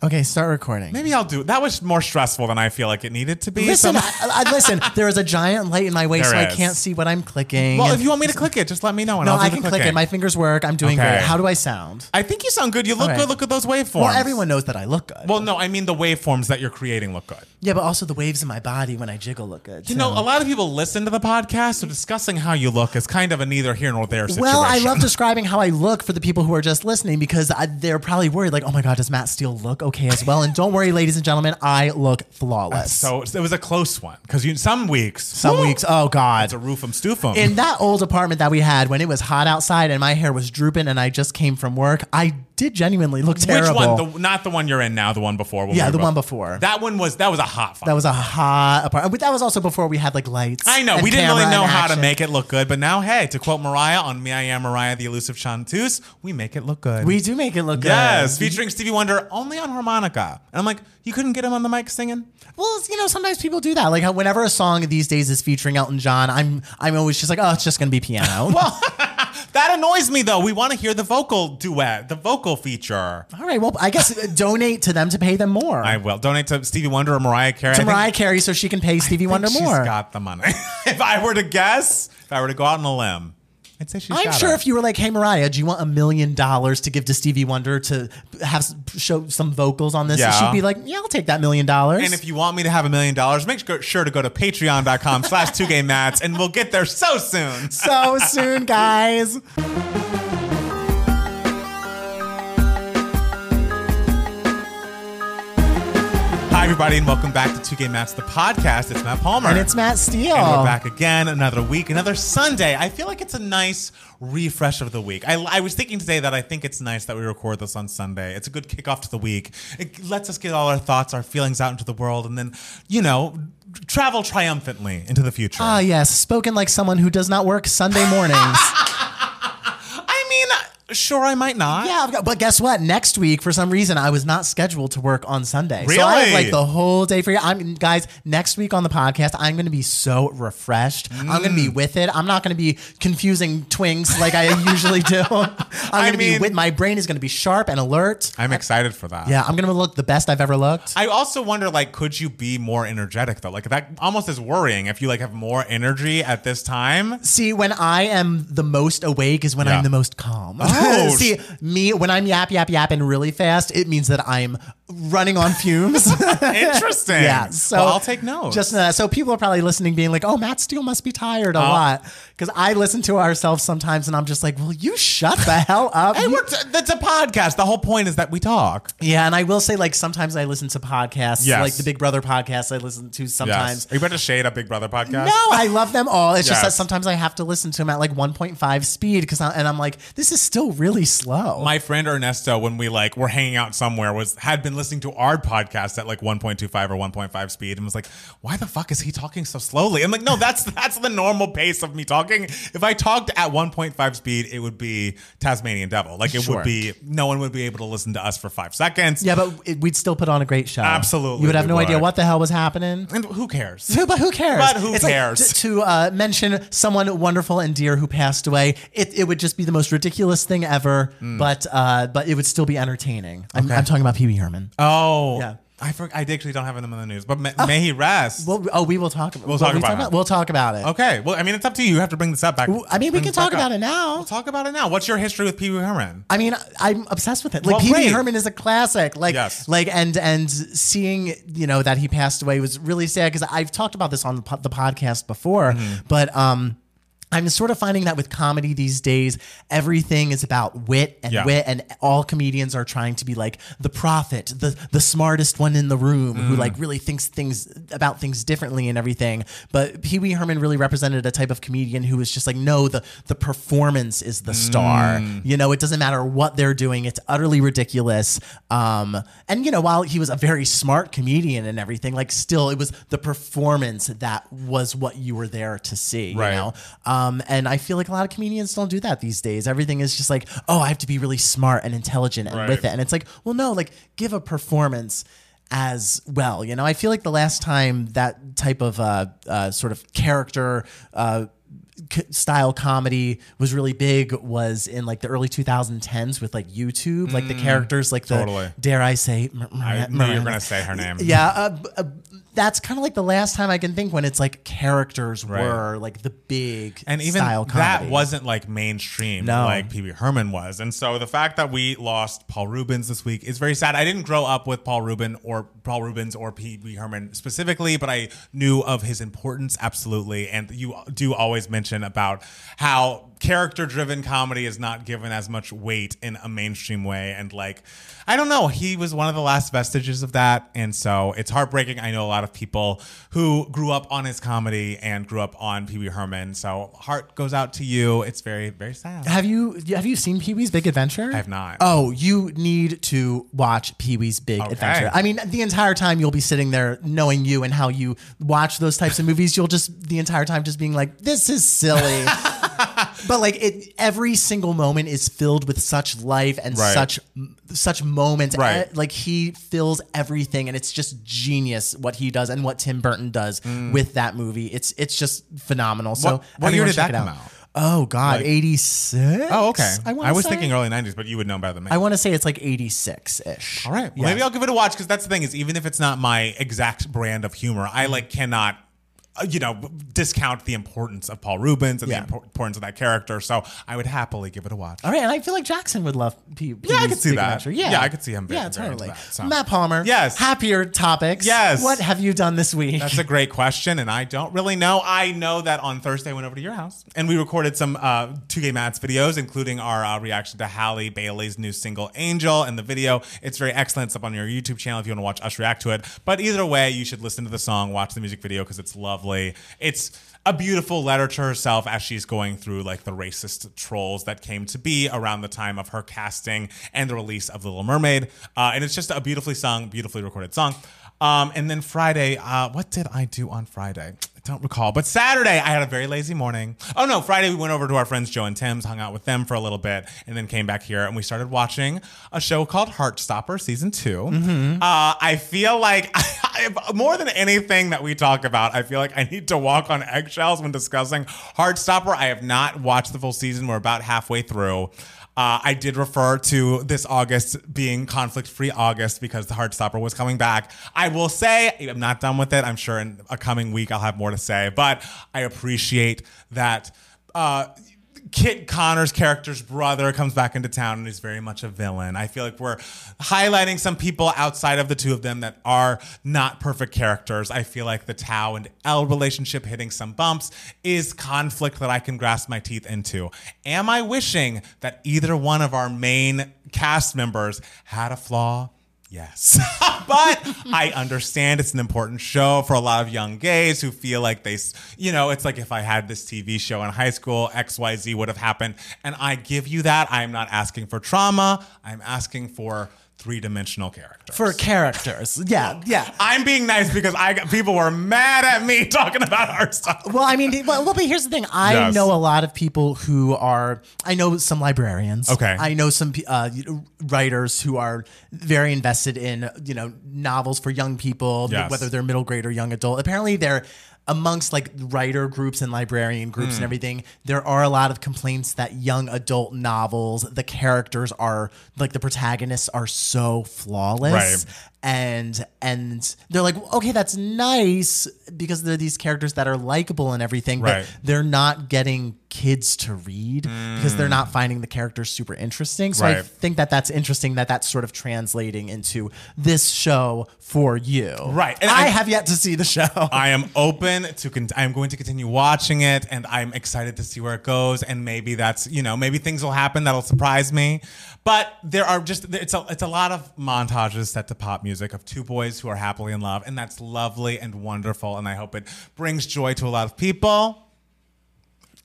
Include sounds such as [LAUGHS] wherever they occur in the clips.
Okay, start recording. Maybe I'll do. That was more stressful than I feel like it needed to be. Listen, I, I, listen. [LAUGHS] There is a giant light in my way, There so I is. can't see what I'm clicking. well, if you want me to click it, just let me know. And no, I'll do I the can click clicking. it. My fingers work. I'm doing Okay. great. How do I sound? I think you sound good. You look Okay. good. Look at those waveforms. Well, everyone knows that I look good. Well, no, I mean the waveforms that you're creating look good. yeah, but also the waves in my body when I jiggle look good. You know, a lot of people listen to the podcast, so discussing how you look is kind of a neither here nor there situation. Well, I love describing how I look for the people who are just listening because I, they're probably worried, like, oh my God, does Matt Steele look okay as well? And don't worry, ladies and gentlemen, I look flawless. So it was a close one because some weeks, Some weeks, oh God. it's a roof roofum stoofum. in that old apartment that we had when it was hot outside and my hair was drooping and I just came from work, I did genuinely look terrible. Which one? The, not the one you're in now. The one before. Yeah, we the both- one before. That one was that was a hot. Fight. that was a hot apartment. But that was also before we had like lights. I know we didn't really know how to make it look good, but now, hey, to quote Mariah on "Me I Am Mariah, the Elusive Chanteuse," we make it look good. We do make it look good. yes, featuring Stevie Wonder only on harmonica. And I'm like, you couldn't get him on the mic singing. Well, you know, sometimes people do that. Like whenever a song these days is featuring Elton John, I'm I'm always just like, oh, it's just gonna be piano. [LAUGHS] Well, [LAUGHS] that annoys me though. We want to hear the vocal duet, the vocal feature. All right, well, I guess uh, donate to them to pay them more. I will donate to Stevie Wonder or Mariah Carey. to Mariah Carey so she can pay Stevie Wonder she's more. got the money. [LAUGHS] if I were to guess, if I were to go out on a limb, I'd say she's. I'm sure if you were like, "Hey Mariah, do you want a million dollars to give to Stevie Wonder to have show some vocals on this?" Yeah. she'd be like, "Yeah, I'll take that million dollars." And if you want me to have a million dollars, make sure- sure to go to patreon.com slash two mats and we'll get there so soon. so [LAUGHS] soon, guys. Everybody, and welcome back to Two Gay Matts, the podcast. It's Matt Palmer. And it's Matt Steele. And we're back again, another week, another Sunday. I feel like it's a nice refresh of the week. I, I was thinking today that I think it's nice that we record this on Sunday. It's a good kickoff to the week. It lets us get all our thoughts, our feelings out into the world, and then, you know, travel triumphantly into the future. Ah, yes, spoken like someone who does not work Sunday mornings. [LAUGHS] Sure, I might not. yeah, I've got, but guess what? Next week, for some reason, I was not scheduled to work on Sunday. So I have like the whole day for you. I'm guys. Next week on the podcast, I'm going to be so refreshed. I'm going to Mm. be with it. I'm not going to be confusing twinks like I [LAUGHS] usually do. I'm going to be with my brain is going to be sharp and alert. I'm excited for that. Yeah, I'm going to look the best I've ever looked. I also wonder, like, could you be more energetic though? Like that almost is worrying if you like have more energy at this time. See, when I am the most awake is when Yeah. I'm the most calm. [LAUGHS] Oh, See, me when I'm yap yap yapping really fast, it means that I'm running on fumes. [LAUGHS] Interesting. yeah, so Well, I'll take notes. Just uh, so people are probably listening, being like, "Oh, Matt Steele must be tired Oh. a lot," because I listen to ourselves sometimes, and I'm just like, "Will you shut the hell up?" Hey, You- t- that's a podcast. The whole point is that we talk. yeah, and I will say, like, sometimes I listen to podcasts, Yes. like the Big Brother podcast. I listen to sometimes. Yes. Are you about to shade a Big Brother podcast? No, I love them all. It's just that sometimes I have to listen to them at like 1.5 speed because, and I'm like, this is still really slow. My friend Ernesto, when we like were hanging out somewhere, was had been listening to our podcast at like 1.25 or 1.5 speed, and was like, "Why the fuck is he talking so slowly?" I'm like, "No, that's [LAUGHS] that's the normal pace of me talking. If I talked at 1.5 speed, it would be Tasmanian Devil. Like it Sure. would be no one would be able to listen to us for five seconds. yeah, but it, we'd still put on a great show. Absolutely, you would have no idea what the hell was happening. And who cares? Who- [LAUGHS] But who cares? But who It's cares? t- to uh, mention someone wonderful and dear who passed away, it, it would just be the most ridiculous thing ever. But uh, but it would still be entertaining. I'm, Okay. I'm talking about Pee Wee Herman. Oh, Yeah. I for, I actually don't have him in the news, but may, may he rest. Well, oh, we will talk. We'll talk about it. We'll talk about it. okay. Well, I mean, it's up to you. You have to bring this up back. I mean, we can talk about up. it now. We'll talk about it now. What's your history with Pee Wee Herman? I mean, I'm obsessed with it. Like Well, Pee Wee. Herman is a classic. Like, Yes. like, and and seeing you know that he passed away was really sad because I've talked about this on the, po- the podcast before, Mm-hmm. but um. I'm sort of finding that with comedy these days, everything is about wit and Yeah. wit, and all comedians are trying to be like the prophet, the the smartest one in the room, who Mm. like really thinks things about things differently and everything. But Pee Wee Herman really represented a type of comedian who was just like, no, the the performance is the star. Mm. You know, it doesn't matter what they're doing; it's utterly ridiculous. Um, and you know, while he was a very smart comedian and everything, like still, it was the performance that was what you were there to see. Right. You know, um, and I feel like a lot of comedians don't do that these days. Everything is just like, oh, I have to be really smart and intelligent and Right. with it, and it's like, well, no, like give a performance as well. You know, I feel like the last time that type of uh, uh, sort of character uh, c- style comedy was really big was in like the early 2010s with like YouTube, like the characters, like the Mm. totally. dare I say, Mar- I Mar- knew you were gonna say her name. yeah, uh, uh, that's kind of like the last time I can think when it's like characters were like the big and even style that wasn't like mainstream No. like Pee Wee Herman was. And so the fact that we lost Paul Reubens this week is very sad. I didn't grow up with Paul Rubin or Paul Reubens or Pee Wee Herman specifically, but I knew of his importance absolutely. And you do always mention about how character driven comedy is not given as much weight in a mainstream way and like I don't know, he was one of the last vestiges of that and so it's heartbreaking. I know a lot of people who grew up on his comedy and grew up on Pee Wee Herman. So heart goes out to you. It's very very sad. Have you have you seen Pee Wee's Big Adventure? I have not. Oh, you need to watch Pee Wee's Big Okay. Adventure. I mean, the entire time you'll be sitting there knowing you and how you watch those types of movies. You'll just the entire time just being like, "This is silly." [LAUGHS] but like it, every single moment is filled with such life and Right. such such moments. Right. Eh, Like he fills everything, and it's just genius what he does and what Tim Burton does with that movie. It's it's just phenomenal. So Mm. What- what year did check that come out. out? Oh God, Like- eighty six. Oh, okay. I, I, was say. thinking early 90s, but you would know better than me. I want to say it's like eighty six ish. All right. Well, maybe I'll give it a watch because that's the thing is even if it's not my exact brand of humor, I like cannot. Uh, You know, discount the importance of Paul Reubens and Yeah. the impor- importance of that character. So I would happily give it a watch. All right, and I feel like Jackson would love P- Yeah, I could see that. Yeah, Yeah, I could see him Yeah, very- very totally. that, so. Matt Palmer. Yes. Happier topics. Yes. What have you done this week? That's a great question, and I don't really know. I know that on Thursday I went over to your house and we recorded some uh, Two Gay Matts videos, including our uh, reaction to Halle Bailey's new single "Angel" and the video. It's very excellent. It's up on your YouTube channel if you want to watch us react to it. But either way, you should listen to the song, watch the music video because it's lovely. It's a beautiful letter to herself as she's going through like the racist trolls that came to be around the time of her casting and the release of Little Mermaid. Uh, and it's just a beautifully sung, beautifully recorded song. Um, and then Friday, uh, what did I do on Friday? I don't recall. But Saturday, I had a very lazy morning. Oh no, Friday we went over to our friends Joe and Tim's, hung out with them for a little bit, and then came back here and we started watching a show called Heartstopper season 2 Uh, I feel like [LAUGHS] more than anything that we talk about, I feel like I need to walk on eggshells when discussing Heartstopper. I have not watched the full season. We're about halfway through. Uh, I did refer to this August being conflict free August because the Heartstopper was coming back. I will say, I'm not done with it. I'm sure in a coming week I'll have more to say, but I appreciate that. Uh, Kit Connor's character's brother comes back into town and is very much a villain. I feel like we're highlighting some people outside of the two of them that are not perfect characters. I feel like the Tao and Elle relationship hitting some bumps is conflict that I can grasp my teeth into. Am I wishing that either one of our main cast members had a flaw? Yes. [LAUGHS] but I understand it's an important show for a lot of young gays who feel like they, you know, it's like if I had this TV show in high school, XYZ would have happened. And I give you that. I'm not asking for trauma, I'm asking for three dimensional characters. for characters. Yeah, yeah. I'm being nice because I got, people were mad at me [LAUGHS] talking about our stuff. Well, I mean, well, well, but here's the thing. I Yes. know a lot of people who are. I know some librarians. Okay. I know some uh, writers who are very invested in you know novels for young people, Yes. whether they're middle grade or young adult. Apparently, they're amongst like writer groups and librarian groups Hmm. and everything. There are a lot of complaints that young adult novels, the characters are like the protagonists are so flawless Right. And and they're like okay that's nice because they're these characters that are likable and everything Right. but they're not getting kids to read because they're not mm. finding the characters super interesting so i think that that's interesting that that's sort of translating into this show for you Right. And i, I- have yet to see the show I am open to. Con- I'm going to continue watching it, and I'm excited to see where it goes. And maybe that's you know maybe things will happen that'll surprise me. But there are just it's a it's a lot of montages set to pop music of two boys who are happily in love, and that's lovely and wonderful. And I hope it brings joy to a lot of people.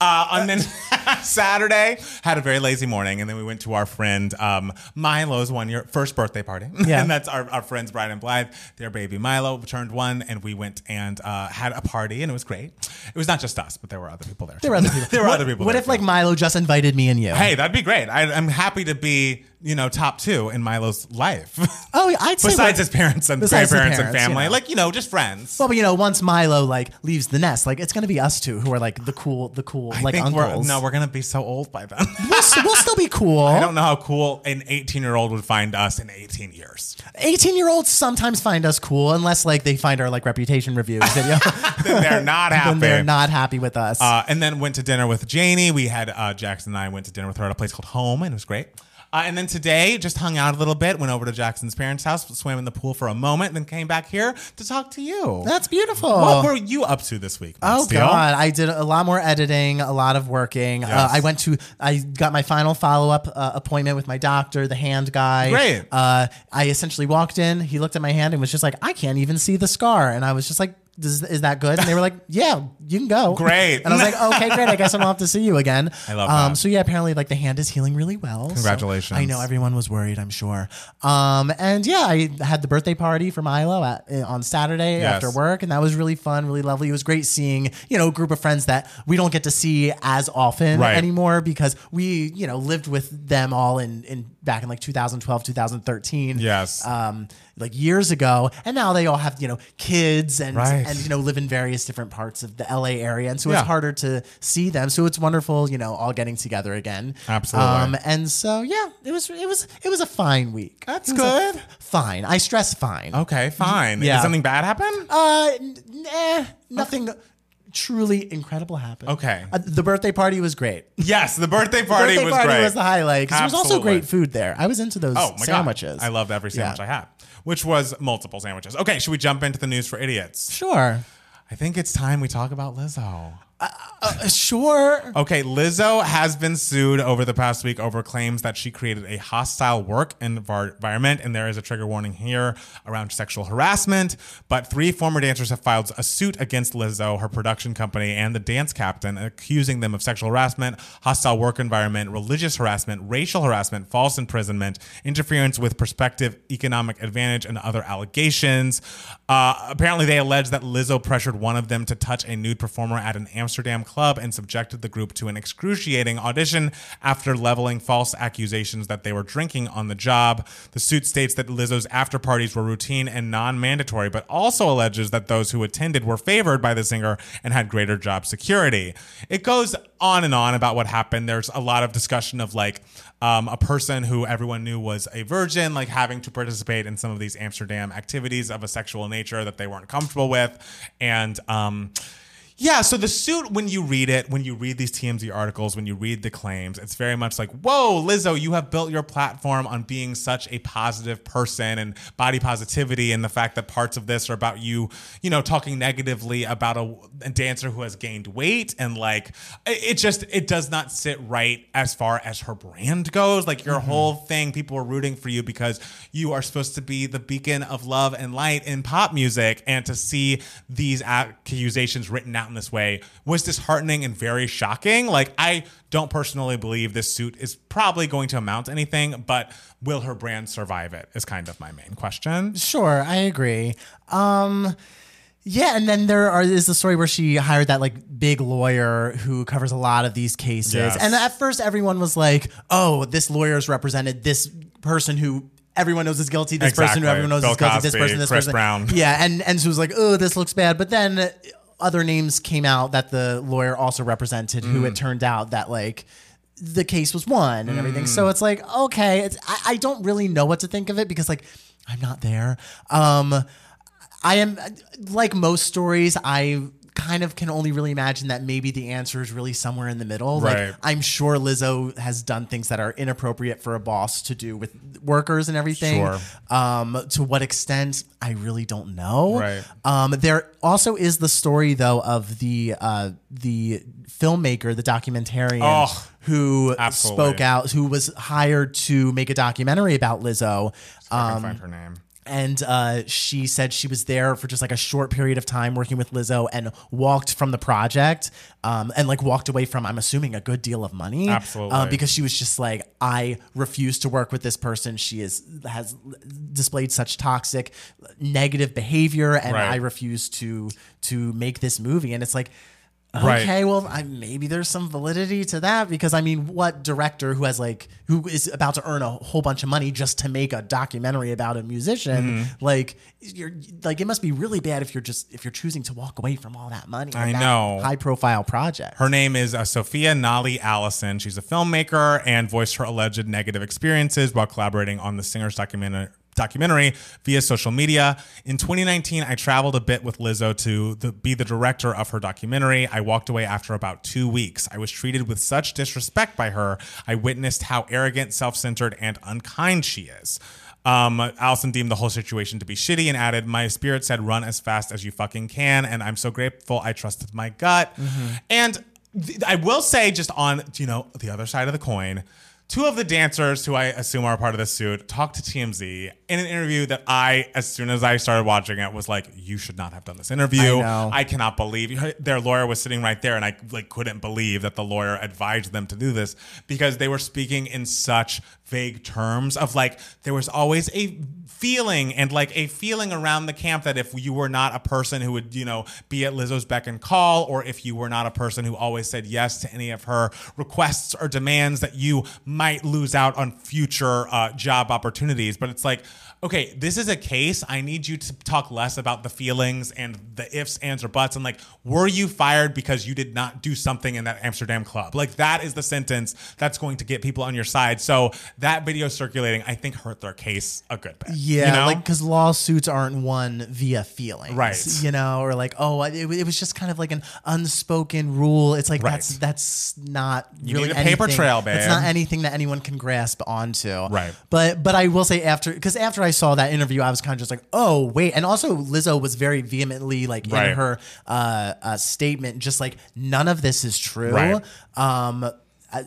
Uh, and then [LAUGHS] Saturday, had a very lazy morning, and then we went to our friend um, Milo's one year first birthday party. [LAUGHS] Yeah. and that's our, our friends Brian and Blythe. Their baby Milo turned one, and we went and uh, had a party, and it was great. It was not just us, but there were other people there. There were other people. [LAUGHS] there were what, other people. What if like. Milo just invited me and you? Hey, that'd be great. I, I'm happy to be, you know, top two in Milo's life. Oh, I'd say Besides we're- his parents and Besides grandparents and parents, you family, know. like you know, just friends. Well, but you know, once Milo like leaves the nest, like it's gonna be us two who are like the cool, the cool I like think we're uncles. no, we're gonna be so old by then. [LAUGHS] we'll, we'll still be cool. I don't know how cool an 18 year old would find us in 18 years. 18 year olds sometimes find us cool unless like they find our like reputation reviews video. [LAUGHS] Then they're not happy. [LAUGHS] then they're not happy with us. Uh, and then went to dinner with Janie. We had uh, Jackson and I went to dinner with her at a place called Home, and it was great. Uh, and then today, just hung out a little bit. Went over to Jackson's parents' house, swam in the pool for a moment, then came back here to talk to you. That's beautiful. what were you up to this week? Oh Steele? God! I did a lot more editing, a lot of working. Uh, I went to, I got my final follow up uh, appointment with my doctor, the hand guy. Great. Uh, I essentially walked in. He looked at my hand and was just like, "I can't even see the scar," and I was just like. Is, is that good? And they were like, "Yeah, you can go." Great. And I was like, "Okay, great. I guess I don't have to see you again." [LAUGHS] I love um, that. So yeah, apparently, like the hand is healing really well. so Congratulations. I know everyone was worried. I'm sure. Um, and yeah, I had the birthday party for Milo at, on Saturday Yes. after work, and that was really fun, really lovely. It was great seeing you know a group of friends that we don't get to see as often Right. anymore because we you know lived with them all in in back in like 2012, 2013. Yes. Um, like years ago, and now they all have you know kids and Right. and you know live in various different parts of the LA area, and so Yeah. it's harder to see them. So it's wonderful, you know, all getting together again. Absolutely. Um, and so yeah, it was it was it was a fine week. That's good. fine. I stress fine. Okay, fine. Yeah. Did something bad happen? Uh, n- nah, nothing truly incredible happened. Okay. Uh, the birthday party was great. yes, the birthday party was great. the birthday was party great. was the highlight 'cause there was also great food there. I was into those Oh my sandwiches. god! I loved every sandwich Yeah. I had, which was multiple sandwiches. Okay, should we jump into the news for idiots? Sure. I think it's time we talk about Lizzo. Uh, sure. Okay, Lizzo has been sued over the past week over claims that she created a hostile work environment, and there is a trigger warning here around sexual harassment. But three former dancers have filed a suit against Lizzo, her production company, and the dance captain, accusing them of sexual harassment, hostile work environment, religious harassment, racial harassment, false imprisonment, interference with prospective economic advantage, and other allegations. Uh, apparently, they allege that Lizzo pressured one of them to touch a nude performer at an Amsterdam club and subjected the group to an excruciating audition after leveling false accusations that they were drinking on the job. The suit states that Lizzo's after parties were routine and non mandatory, but also alleges that those who attended were favored by the singer and had greater job security. It goes on and on about what happened. There's a lot of discussion of like, um, a person who everyone knew was a virgin, like having to participate in some of these Amsterdam activities of a sexual nature that they weren't comfortable with. And um, yeah, so the suit, when you read it, when you read these TMZ articles, when you read the claims, it's very much like, whoa, Lizzo, you have built your platform on being such a positive person and body positivity, and the fact that parts of this are about you, you know, talking negatively about a, a dancer who has gained weight, and like, it, it just, it does not sit right as far as her brand goes. Like, your mm-hmm. whole thing, people are rooting for you because you are supposed to be the beacon of love and light in pop music, and to see these accusations written out in this way was disheartening and very shocking. Like, I don't personally believe this suit is probably going to amount to anything, but will her brand survive it? Is kind of my main question. Sure, I agree. Um, yeah, and then there are is the story where she hired that like big lawyer who covers a lot of these cases. Yes. And at first, everyone was like, "Oh, this lawyer's represented this person who." Everyone knows is guilty. This person who everyone knows Bill is guilty. this person, this Chris person. Brown. Yeah, and and it was like, oh, this looks bad. But then other names came out that the lawyer also represented, who Mm. it turned out that like the case was won and everything. Mm. So it's like, okay, it's, I, I don't really know what to think of it because like I'm not there. Um, I am like most stories. I kind of can only really imagine that maybe the answer is really somewhere in the middle. Right. Like I'm sure Lizzo has done things that are inappropriate for a boss to do with workers and everything. Sure. Um, to what extent, I really don't know. Right. Um, there also is the story though of the uh, the filmmaker, the documentarian Oh, who absolutely. spoke out, who was hired to make a documentary about Lizzo. I can Um, find her name. And uh, she said she was there for just like a short period of time working with Lizzo and walked from the project um, and like walked away from I'm assuming a good deal of money Absolutely. uh, because she was just like I refuse to work with this person she is has displayed such toxic negative behavior and Right. I refuse to to make this movie and it's like Right. Okay, well, I, maybe there's some validity to that because I mean, what director who has like who is about to earn a whole bunch of money just to make a documentary about a musician, Mm-hmm. like you're like it must be really bad if you're just if you're choosing to walk away from all that money. I know. high profile project. Her name is uh, Sophia Nahli Allison. She's a filmmaker and voiced her alleged negative experiences while collaborating on the singer's documentary. Documentary via social media. In 2019, I traveled a bit with Lizzo to the, be the director of her documentary. I walked away after about two weeks. I was treated with such disrespect by her. I witnessed how arrogant, self centered, and unkind she is. Um, Allison deemed the whole situation to be shitty and added, My spirit said, run as fast as you fucking can. And I'm so grateful I trusted my gut. And th- I will say, just on, you know, the other side of the coin, two of the dancers who I assume are part of the suit talked to TMZ in an interview that I, as soon as I started watching it, was like, you should not have done this interview. I know. I cannot believe their lawyer was sitting right there, and I like couldn't believe that the lawyer advised them to do this because they were speaking in such vague terms of like there was always a feeling and like a feeling around the camp that if you were not a person who would you know be at Lizzo's beck and call or if you were not a person who always said yes to any of her requests or demands that you might lose out on future uh, job opportunities. But it's like okay, this is a case. I need you to talk less about the feelings and the ifs, ands, or buts. And like, were you fired because you did not do something in that Amsterdam club? Like, that is the sentence that's going to get people on your side. So that video circulating, I think, hurt their case a good bit. Yeah, you know? like because lawsuits aren't won via feelings, Right. You know, or like, oh, it, it was just kind of like an unspoken rule. It's like Right. that's that's not You really need a paper anything- trail, It's not anything that anyone can grasp onto, Right. But but I will say after because after I saw that interview, I was kind of just like, oh wait, and also Lizzo was very vehemently like Right. in her uh, uh, statement, just like none of this is true. Right. Um,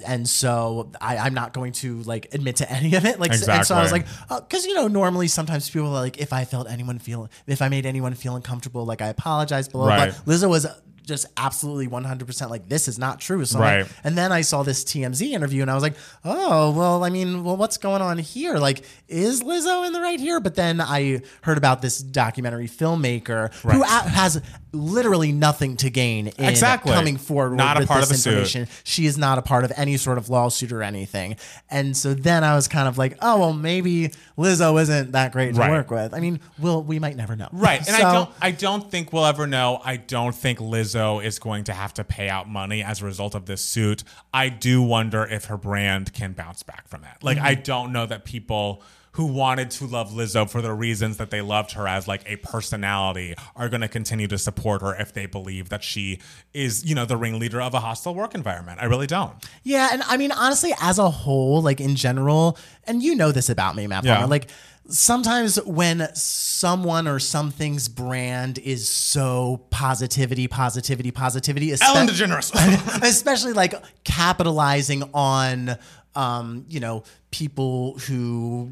and so I, I'm not going to like admit to any of it. Like, and so I was like, because you know, normally sometimes people are like, if I felt anyone feel, if I made anyone feel uncomfortable, like I apologize below. Right. But Lizzo was just absolutely 100% like this is not true. So Right. like, and then I saw this TMZ interview and I was like, oh well, I mean, well, what's going on here? Like, is Lizzo in the right here? But then I heard about this documentary filmmaker who Right. a- has literally nothing to gain in Exactly. coming forward Not a with part this of the suit. information. She is not a part of any sort of lawsuit or anything. And so then I was kind of like, oh well, maybe Lizzo isn't that great to Right. work with. I mean, we'll we might never know. Right. And I don't I don't think we'll ever know. I don't think Lizzo is going to have to pay out money as a result of this suit. I do wonder if her brand can bounce back from that. Like mm-hmm. I don't know that people who wanted to love Lizzo for the reasons that they loved her as like a personality are going to continue to support her if they believe that she is, you know, the ringleader of a hostile work environment. I really don't. Yeah, and I mean honestly, as a whole, like in general, and you know this about me, Matt Yeah. Palmer, like sometimes when someone or something's brand is so positivity, positivity, positivity, Ellen espe- DeGeneres. [LAUGHS] especially like capitalizing on um, you know, people who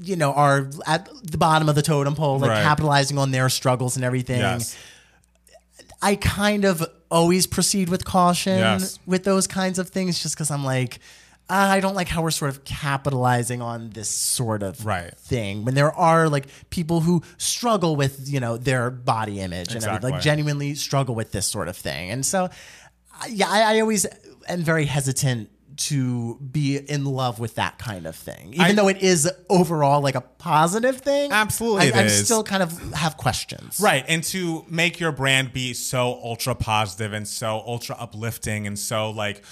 you know are at the bottom of the totem pole, like Right. capitalizing on their struggles and everything. yes. I kind of always proceed with caution Yes. with those kinds of things just because I'm like, uh, I don't like how we're sort of capitalizing on this sort of Right. thing when there are like people who struggle with, you know, their body image and like genuinely struggle with this sort of thing. And so, yeah, I, I always am very hesitant to be in love with that kind of thing, even I- though it is overall like a positive thing. Absolutely I, is. still kind of have questions. Right. And to make your brand be so ultra positive and so ultra uplifting and so like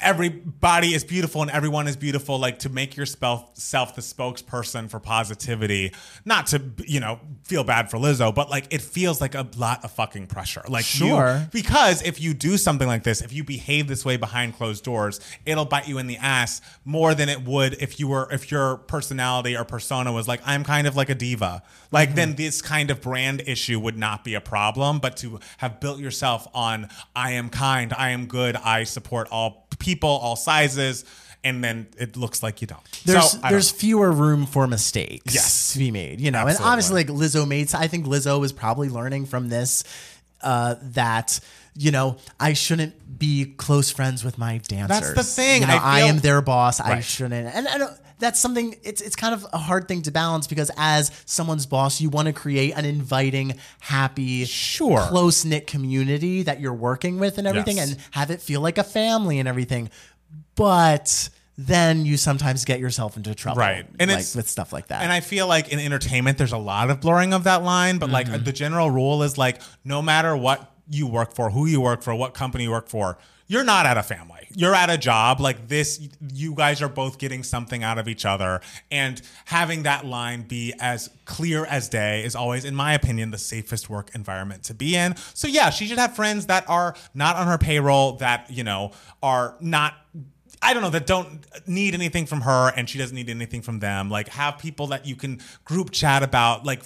everybody is beautiful and everyone is beautiful, like to make yourself self the spokesperson for positivity, not to, you know, feel bad for Lizzo, but like it feels like a lot of fucking pressure. Like you- Sure. because if you do something like this, if you behave this way behind closed doors, it'll bite you in the ass more than it would if you were if your personality or persona was like I'm kind of like a diva. Like mm-hmm. then this kind of brand issue would not be a problem, but to have built yourself on I am kind, I am good, I support all people, all sizes, and then it looks like you don't. there's so, I don't there's fewer room for mistakes Yes. to be made, you know. Absolutely. And obviously, like Lizzo made, I think Lizzo is probably learning from this uh, that you know I shouldn't be close friends with my dancers. That's the thing, You know, I I, am their boss. I shouldn't, and, and that's something. It's it's kind of a hard thing to balance because as someone's boss, you want to create an inviting, happy, Sure. close knit community that you're working with and everything, Yes. and have it feel like a family and everything. But then you sometimes get yourself into trouble, Right. And like, it's- with stuff like that. And I feel like in entertainment, there's a lot of blurring of that line, but Mm-hmm. like the general rule is like no matter what you work for, who you work for, what company you work for, you're not at a family. You're at a job. Like this, you guys are both getting something out of each other. And having that line be as clear as day is always, in my opinion, the safest work environment to be in. So yeah, she should have friends that are not on her payroll, that, you know, are not I don't know that don't need anything from her and she doesn't need anything from them. Like have people that you can group chat about, like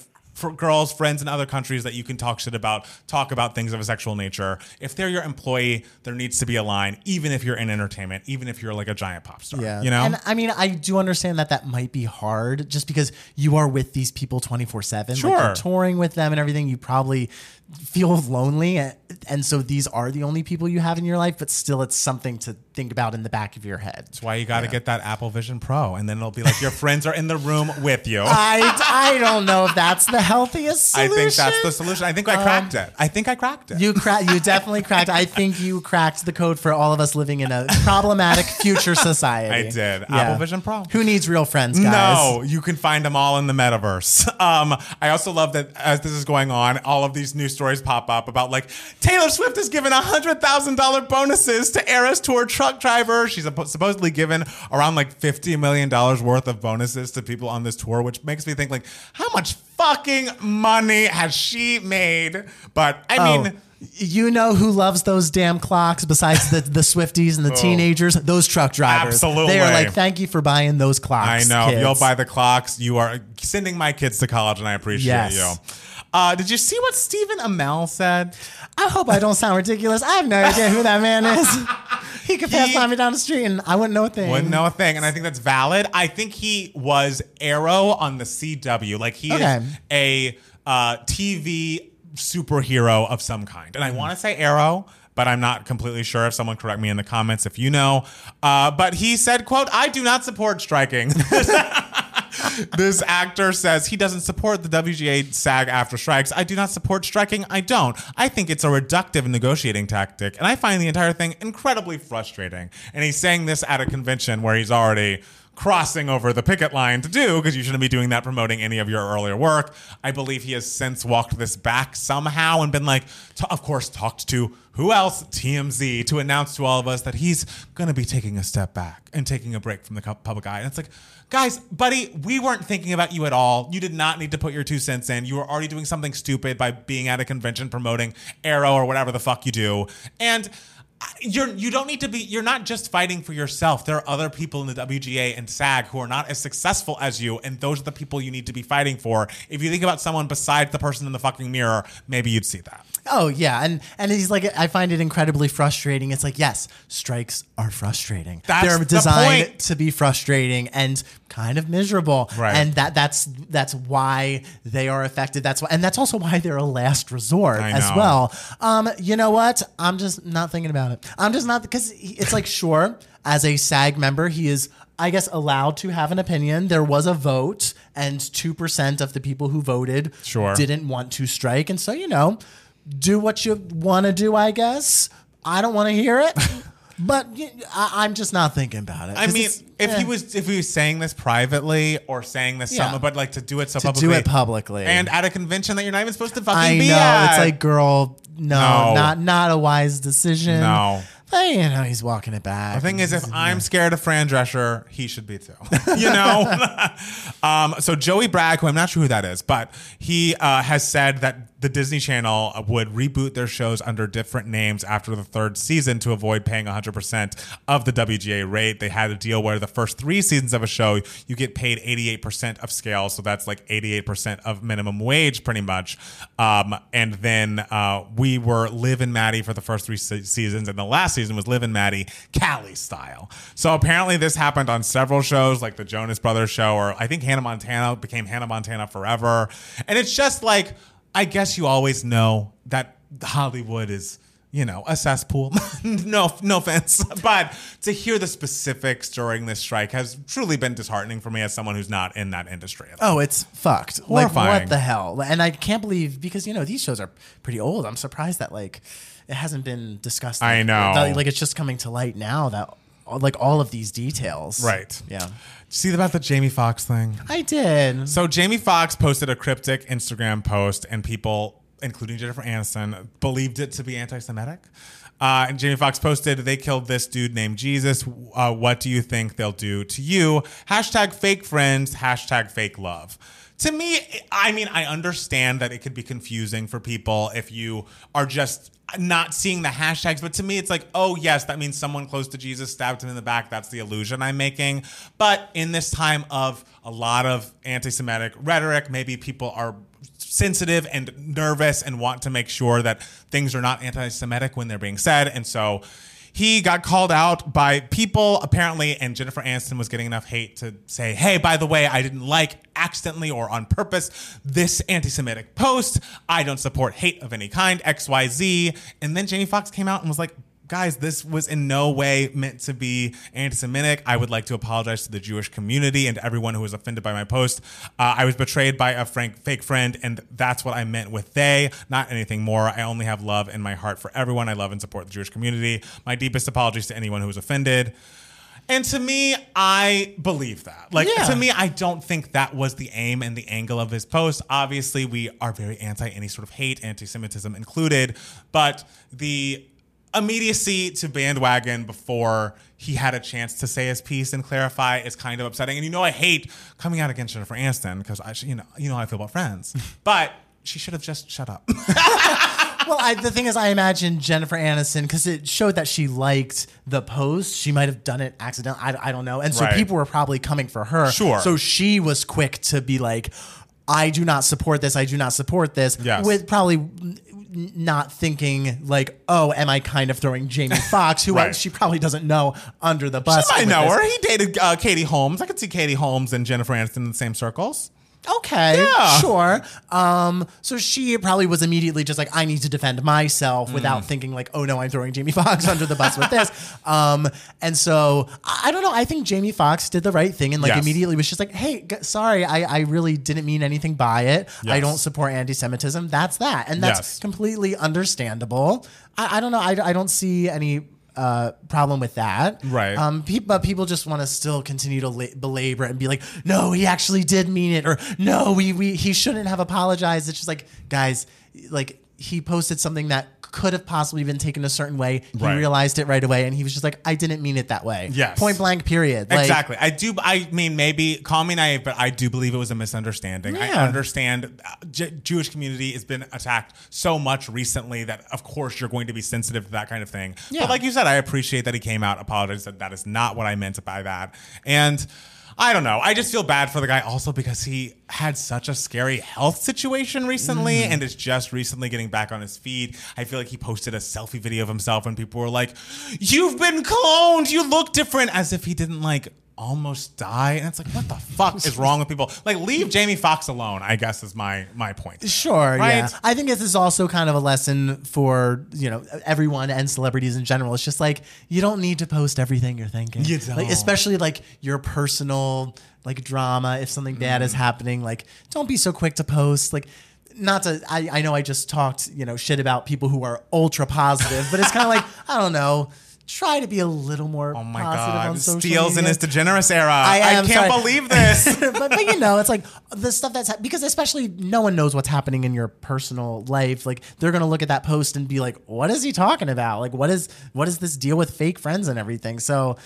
girls, friends in other countries that you can talk shit about, talk about things of a sexual nature. If they're your employee, there needs to be a line, even if you're in entertainment, even if you're like a giant pop star. Yeah. You know? And I mean, I do understand that that might be hard just because you are with these people 24 7. Like you're touring with them and everything. You probably feel lonely. And, and so these are the only people you have in your life, but still, it's something to think about in the back of your head. That's why you got to get that Apple Vision Pro, and then it'll be like your friends are in the room with you. [LAUGHS] I, I don't know if that's the healthiest I think that's the solution. I think I cracked it. I think I cracked it. You cra- you definitely cracked. I think you cracked the code for all of us living in a problematic future [LAUGHS] society. I did. Apple Vision Pro. Who needs real friends, guys? No, you can find them all in the metaverse. [LAUGHS] Um, I also love that as this is going on, all of these news stories pop up about like Taylor Swift has given hundred thousand dollar bonuses to Eras Tour truck driver. She's supposedly given around like fifty million dollars worth of bonuses to people on this tour, which makes me think like, how much fucking money has she made? But I Oh, mean. You know who loves those damn clocks besides the, the Swifties and the [LAUGHS] teenagers? Those truck drivers. Oh. Absolutely. They are like, thank you for buying those clocks. I know. Kids." you'll buy the clocks, you are sending my kids to college, and I appreciate Yes. you. Uh, did you see what Stephen Amell said? I hope I don't sound ridiculous. I have no idea who that man is. [LAUGHS] he could pass by me down the street and I wouldn't know a thing. Wouldn't know a thing, and I think that's valid. I think he was Arrow on the CW. Like he Okay. is a uh, TV superhero of some kind, and I want to say Arrow. But I'm not completely sure. If someone correct me in the comments, if you know. Uh, but he said, "quote I do not support striking." [LAUGHS] this actor says he doesn't support the WGA SAG-AFTRA strikes. I do not support striking. I don't. I think it's a reductive negotiating tactic, and I find the entire thing incredibly frustrating. And he's saying this at a convention where he's already crossing over the picket line to do because you shouldn't be doing that promoting any of your earlier work. I believe he has since walked this back somehow and been like, of course, talked to who else? TMZ to announce to all of us that he's going to be taking a step back and taking a break from the public eye. And it's like, guys, buddy, we weren't thinking about you at all. You did not need to put your two cents in. You were already doing something stupid by being at a convention promoting Arrow or whatever the fuck you do. And you're you don't need to be you're not just fighting for yourself there are other people in the WGA and SAG who are not as successful as you and those are the people you need to be fighting for if you think about someone besides the person in the fucking mirror maybe you'd see that Oh yeah, and and he's like, I find it incredibly frustrating. It's like, yes, strikes are frustrating. That's They're the designed point. to be frustrating and kind of miserable. Right. And that that's that's why they are affected. That's why, and that's also why they're a last resort as well. Um, you know what? I'm just not thinking about it. I'm just not because it's like, sure, as a SAG member, he is. I guess allowed to have an opinion. There was a vote, and two percent of the people who voted Sure. didn't want to strike, and so you know, do what you want to do. I guess I don't want to hear it, [LAUGHS] but I, am just not thinking about it. I mean if eh. he was if he was saying this privately or saying this Yeah. somewhere but like to do it so To do publicly it publicly. and at a convention that you're not even supposed to fucking I be know at it's like, girl, no, No. not not a wise decision. No. but you know he's walking it back. The thing is, if I'm scared of Fran Drescher, he should be too. [LAUGHS] you know. [LAUGHS] um, so Joey Bragg, who I'm not sure who that is, but he uh, has said that the Disney Channel would reboot their shows under different names after the third season to avoid paying 100% of the WGA rate. They had a deal where the first three seasons of a show you get paid 88% of scale, so that's like 88% of minimum wage, pretty much. Um, and then uh, we were Liv and Maddie for the first three se- seasons, and the last season was Liv and Maddie, Cali style. So apparently this happened on several shows, like the Jonas Brothers show, or I think Hannah Montana became Hannah Montana Forever. And it's just like, I guess you always know that Hollywood is you know, a cesspool. [LAUGHS] no, no offense, [LAUGHS] but to hear the specifics during this strike has truly been disheartening for me as someone who's not in that industry. Oh, it's fucked. Like Horrifying. what the hell? And I can't believe because you know these shows are pretty old. I'm surprised that like it hasn't been discussed. I know. like it's just coming to light now that like all of these details. Right. Yeah. See about the Jamie Foxx thing? I did. So Jamie Foxx posted a cryptic Instagram post, and people, including Jennifer Aniston, believed it to be anti-Semitic. Uh, and Jamie Foxx posted, "They killed this dude named Jesus. Uh, what do you think they'll do to you?" Hashtag fake friends. Hashtag fake love. To me, I mean, I understand that it could be confusing for people if you are just not seeing the hashtags, but to me, it's like, oh, yes, that means someone close to Jesus stabbed him in the back. That's the illusion I'm making. But in this time of a lot of anti Semitic rhetoric, maybe people are sensitive and nervous and want to make sure that things are not anti Semitic when they're being said. And so he got called out by people apparently, and Jennifer Aniston was getting enough hate to say, "Hey, by the way, I didn't like accidentally or on purpose this anti-Semitic post. I don't support hate of any kind. X, Y, Z." And then Jamie Foxx came out and was like. Guys, this was in no way meant to be anti-Semitic. I would like to apologize to the Jewish community and to everyone who was offended by my post. Uh, I was betrayed by a frank, fake friend, and that's what I meant with they, not anything more. I only have love in my heart for everyone. I love and support the Jewish community. My deepest apologies to anyone who was offended. And to me, I believe that. Like Yeah. to me, I don't think that was the aim and the angle of his post. Obviously, we are very anti any sort of hate, anti-Semitism included, but the immediacy to bandwagon before he had a chance to say his piece and clarify is kind of upsetting. And you know, I hate coming out against Jennifer Aniston because I, you know, you know how I feel about friends, [LAUGHS] but she should have just shut up. [LAUGHS] [LAUGHS] well, I, the thing is, I imagine Jennifer Aniston because it showed that she liked the post. She might have done it accidentally. I, I don't know. And so Right. people were probably coming for her. Sure. So she was quick to be like, I do not support this. I do not support this. Yes. With probably not thinking like, oh, am I kind of throwing Jamie [LAUGHS] Foxx, who Right. she probably doesn't know, under the bus? I with know this. her. He dated uh, Katie Holmes. I could see Katie Holmes and Jennifer Aniston in the same circles. Okay, Yeah. sure. Um, so she probably was immediately just like, I need to defend myself Mm. without thinking like, oh no, I'm throwing Jamie [LAUGHS] Foxx under the bus with this. Um, and so I I don't know. I think Jamie Foxx did the right thing and like Yes. immediately was just like, hey, g- sorry, I, I really didn't mean anything by it. I Yes. don't support anti-Semitism. That's that, and that's Yes. completely understandable. I, I don't know. I, I don't see any. Uh, problem with that, Right. Um, pe- but people just want to still continue to la- belabor it and be like, no, he actually did mean it, or no, we, we he shouldn't have apologized. It's just like, guys, like he posted something that could have possibly been taken a certain way. He Right. realized it right away, and he was just like, I didn't mean it that way. Yes. point blank. Period. Like, exactly. I do. I mean, maybe call me naive, but I do believe it was a misunderstanding. I understand uh, J- Jewish community has been attacked so much recently that, of course, you're going to be sensitive to that kind of thing. Yeah. But like you said, I appreciate that he came out, apologized, said that is not what I meant by that, and. I don't know. I just feel bad for the guy also because he had such a scary health situation recently Mm. and is just recently getting back on his feet. I feel like he posted a selfie video of himself and people were like, You've been cloned. You look different. As if he didn't like almost die. And it's like, what the fuck is [LAUGHS] wrong with people? Like, leave Jamie Foxx alone, I guess is my my point. Sure, Right? yeah. I think this is also kind of a lesson for you know everyone and celebrities in general. It's just like you don't need to post everything you're thinking. You don't. especially like your personal like drama. If something bad Mm. is happening, like don't be so quick to post. Like. Not to, I, I know I just talked, you know, shit about people who are ultra positive, but it's kind of like, [LAUGHS] I don't know, try to be a little more Oh my positive on god. social Steele's in media. his DeGeneres era. I I, can't sorry. believe this. [LAUGHS] but, but you know, it's like the stuff that's hap- because especially no one knows what's happening in your personal life. Like they're gonna look at that post and be like, "What is he talking about? Like what is what is this deal with fake friends and everything?" So.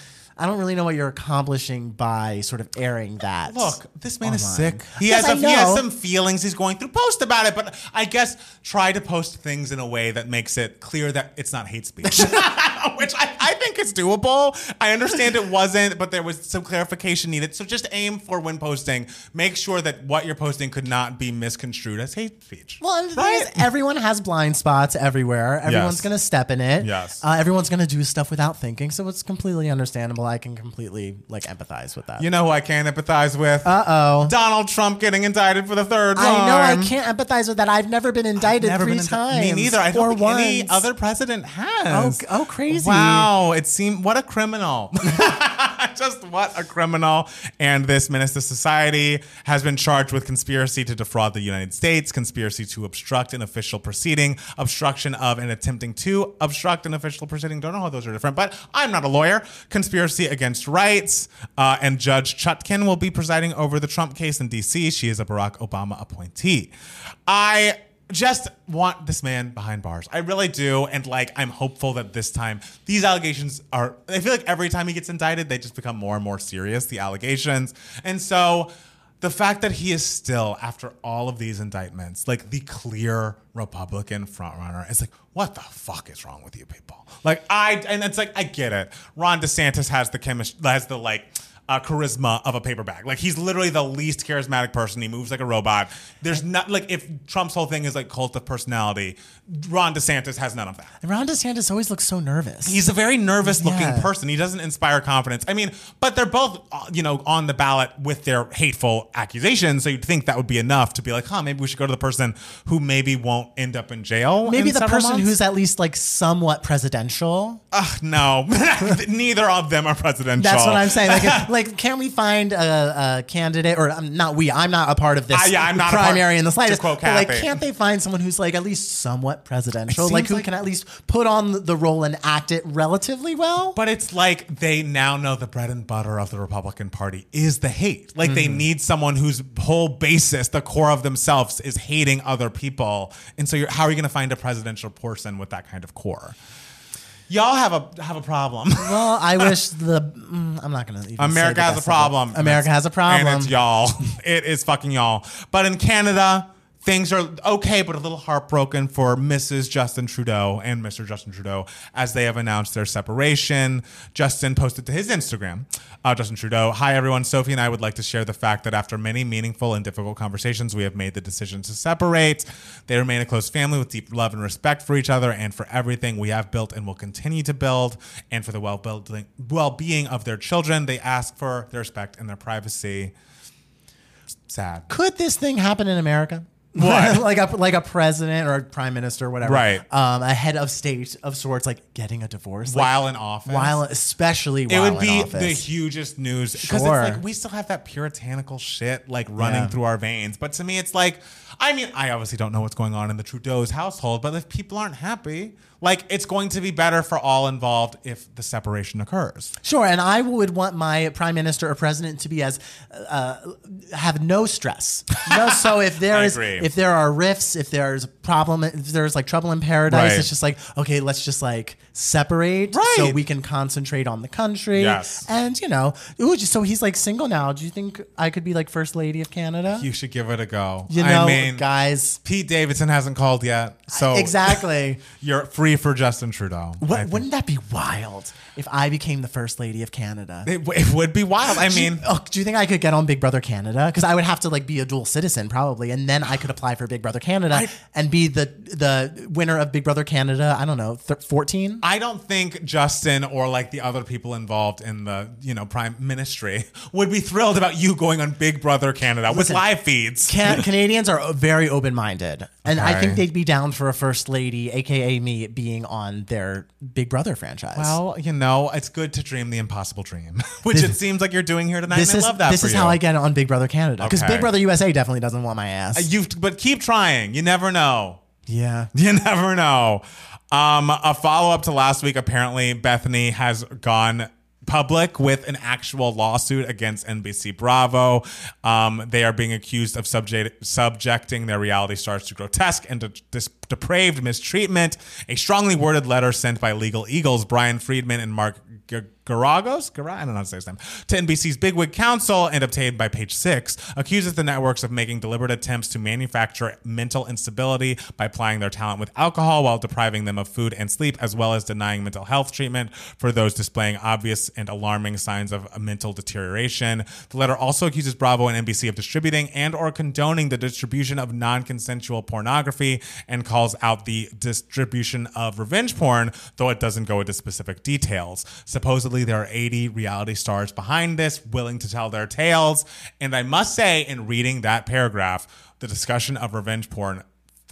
I don't really know what you're accomplishing by sort of airing that. Look, this man is sick. He Yes, has I a, he has some feelings he's going through. Post about it, but I guess try to post things in a way that makes it clear that it's not hate speech, [LAUGHS] which I, I think is doable. I understand it wasn't, but there was some clarification needed. So just aim for when posting, make sure that what you're posting could not be misconstrued as hate speech. Well, and the thing is, [LAUGHS] everyone has blind spots everywhere. Everyone's Yes. going to step in it. Yes. Uh, everyone's going to do stuff without thinking. So it's completely understandable. I can completely like empathize with that. You know who I can't empathize with? uh oh. Donald Trump getting indicted for the third time. I know I can't empathize with that. I've never been indicted Never three been times. Me neither. I don't or think once. any other president has. Oh, oh, crazy. Wow, it seemed what a criminal. [LAUGHS] Just what a criminal. And this to Society has been charged with conspiracy to defraud the United States, conspiracy to obstruct an official proceeding, obstruction of and attempting to obstruct an official proceeding. Don't know how those are different, but I'm not a lawyer. Conspiracy against rights. Uh, and Judge Chutkan will be presiding over the Trump case in D.C. She is a Barack Obama appointee. I just want this man behind bars. I really do. And like, I'm hopeful that this time these allegations are, I feel like every time he gets indicted, they just become more and more serious, the allegations. And so the fact that he is still, after all of these indictments, like the clear Republican frontrunner it's like, what the fuck is wrong with you people? Like, I, and it's like, I get it. Ron DeSantis has the chemistry, has the like, uh, charisma of a paper bag. Like he's literally the least charismatic person. He moves like a robot. There's not like if Trump's whole thing is like cult of personality, Ron DeSantis has none of that. And Ron DeSantis always looks so nervous. He's a very nervous looking Yeah. person. He doesn't inspire confidence. I mean, but they're both, uh, you know, on the ballot with their hateful accusations. So you'd think that would be enough to be like, huh, maybe we should go to the person who maybe won't end up in jail. Maybe in the person months? who's at least like somewhat presidential. Ugh, no, [LAUGHS] neither of them are presidential. That's what I'm saying. Like, if- like, can we find a, a candidate, or um, not we? I'm not a part of this Ah, yeah, I'm not a primary in the slightest. quote but like, can't they find someone who's like at least somewhat presidential, like who like- can at least put on the role and act it relatively well? But it's like they now know the bread and butter of the Republican Party is the hate. Like they need someone whose whole basis, the core of themselves, is hating other people. And so, you're, how are you going to find a presidential person with that kind of core? Y'all have a have a problem. [LAUGHS] well, I [LAUGHS] wish the mm, I'm not gonna. Even say America has a problem. America has a problem. And it's y'all. [LAUGHS] It is fucking y'all. But in Canada, things are okay, but a little heartbroken for Mrs. Justin Trudeau and Mr. Justin Trudeau as they have announced their separation. Justin posted to his Instagram, uh, Justin Trudeau, Hi everyone, Sophie and I would like to share the fact that after many meaningful and difficult conversations, we have made the decision to separate. They remain a close family with deep love and respect for each other and for everything we have built and will continue to build, and for the well-building, well-being of their children. They ask for their respect and their privacy. Sad. Could this thing happen in America? What? [LAUGHS] like a like a president or a prime minister, or whatever, Right. Um, a head of state of sorts, like getting a divorce, like, While in office. while especially it while would be office. the hugest news because Sure. it's like we still have that puritanical shit like running Yeah. through our veins. But to me, it's like, I mean, I obviously don't know what's going on in the Trudeau's household, but if people aren't happy, like it's going to be better for all involved if the separation occurs. Sure, and I would want my prime minister or president to be as uh, have no stress. No, so if [LAUGHS] there is agree. if there are rifts, if there's a problem, if there's like trouble in paradise, Right. it's just like okay, let's just like separate Right. so we can concentrate on the country. Yes. and you know, ooh, so he's like single now. Do you think I could be like first lady of Canada? You should give it a go. You know, I mean, guys. Pete Davidson hasn't called yet, so exactly. [LAUGHS] you're free for Justin Trudeau. What, wouldn't that be wild if I became the first lady of Canada? It, it would be wild. I mean, Oh, do you think I could get on Big Brother Canada? Because I would have to like be a dual citizen probably, and then I could apply for Big Brother Canada and be the the winner of Big Brother Canada. I don't know, fourteen. I don't think Justin or like the other people involved in the you know prime ministry would be thrilled about you going on Big Brother Canada with live feeds. Can- [LAUGHS] Canadians are very open minded, and I think they'd be down for a first lady, aka me, being on their Big Brother franchise. well, you know, it's good to dream the impossible dream, [LAUGHS] which it seems like you're doing here tonight. this and is I love that. this is you. how I get on Big Brother Canada because Okay. Big Brother USA definitely doesn't want my ass. You, but keep trying. You never know. yeah. [LAUGHS] You never know. Um, a follow up to last week. Apparently, Bethenny has gone public with an actual lawsuit against NBC Bravo. Um, they are being accused of subject, subjecting their reality stars to grotesque and de- dis- depraved mistreatment. A strongly worded letter sent by legal eagles Bryan Freedman and Mark G- Geragos, Gar- I don't know how to say his name, to NBC's Bigwig Counsel and obtained by Page Six, accuses the networks of making deliberate attempts to manufacture mental instability by plying their talent with alcohol while depriving them of food and sleep, as well as denying mental health treatment for those displaying obvious and alarming signs of mental deterioration. The letter also accuses Bravo and NBC of distributing and or condoning the distribution of non-consensual pornography and calls out the distribution of revenge porn, though it doesn't go into specific details. Supposedly there are 80 reality stars behind this willing to tell their tales, and I must say in reading that paragraph, the discussion of revenge porn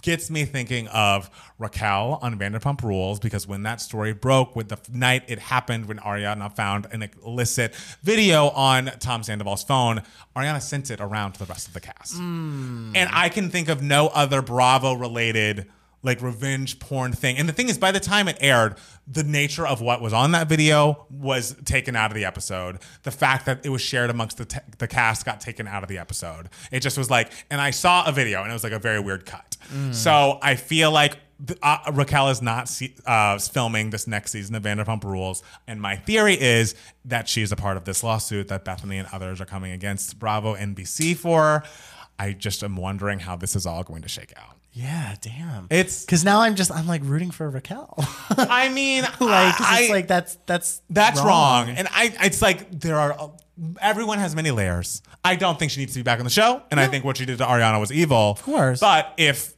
gets me thinking of Raquel on Vanderpump Rules because when that story broke with the night it happened when Ariana found an illicit video on Tom Sandoval's phone, Ariana sent it around to the rest of the cast. Hmm. And I can think of no other Bravo related like revenge porn thing. And the thing is, by the time it aired, the nature of what was on that video was taken out of the episode. The fact that it was shared amongst the, te- the cast got taken out of the episode. It just was like, and I saw a video and it was like a very weird cut. So I feel like uh, Raquel is not se- uh, filming this next season of Vanderpump Rules. And my theory is that she's a part of this lawsuit that Bethenny and others are coming against Bravo NBC for. I just am wondering how this is all going to shake out. Yeah, damn. It's Because now I'm just I'm like rooting for Raquel. [LAUGHS] I mean, [LAUGHS] like I, it's like that's that's that's wrong. And I, it's like there are. Uh, everyone has many layers. I don't think she needs to be back on the show, and I think what she did to Ariana was evil. Of course. but if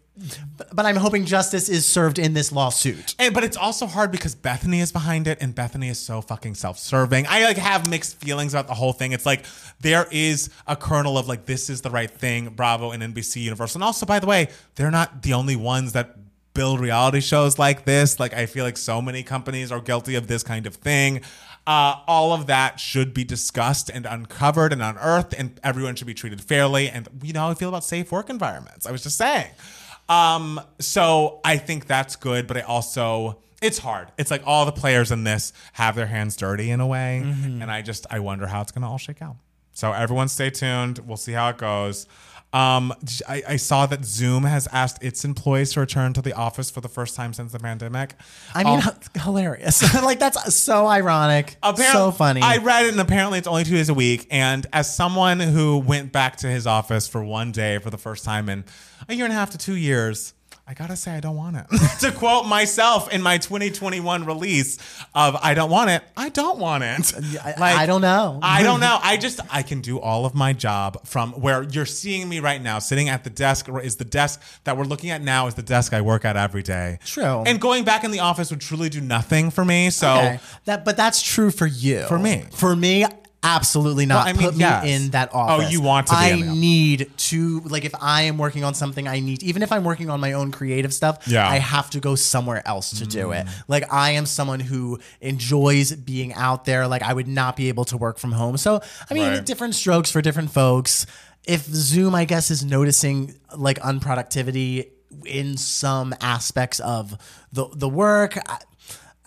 But I'm hoping justice is served in this lawsuit. and but it's also hard because Bethenny is behind it, and Bethenny is so fucking self-serving. I like have mixed feelings about the whole thing. It's like there is a kernel of like this is the right thing, Bravo and NBC Universal, and also by the way, they're not the only ones that build reality shows like this. Like I feel like so many companies are guilty of this kind of thing. Uh, all of that should be discussed and uncovered and unearthed, and everyone should be treated fairly. And you know how I feel about safe work environments. I was just saying. Um, so I think that's good, but I also it's hard. It's like all the players in this have their hands dirty in a way, and I just I wonder how it's gonna all shake out. So everyone, stay tuned. We'll see how it goes. Um, I, I saw that Zoom has asked its employees to return to the office for the first time since the pandemic. I mean, Um, hilarious. [LAUGHS] like that's so ironic. so funny. I read it, and apparently it's only two days a week. And as someone who went back to his office for one day for the first time in a year and a half to two years, I gotta say I don't want it. [LAUGHS] to quote myself in my 2021 release of "I don't want it," I don't want it. [LAUGHS] I- I don't know. I don't [LAUGHS] know. I just I can do all of my job from where you're seeing me right now, sitting at the desk. Is the desk that we're looking at now is the desk I work at every day. True. And going back in the office would truly do nothing for me. So. Okay. That, but that's true for you. For me. For me, absolutely not. Well, I mean, Put yes. in that office. Oh, you want to be I in the office. need to like if I am working on something, I need even if I'm working on my own creative stuff. Yeah. I have to go somewhere else to do Mm. it. Like I am someone who enjoys being out there. Like I would not be able to work from home. So I mean, Right. different strokes for different folks. If Zoom, I guess, is noticing like unproductivity in some aspects of the the work.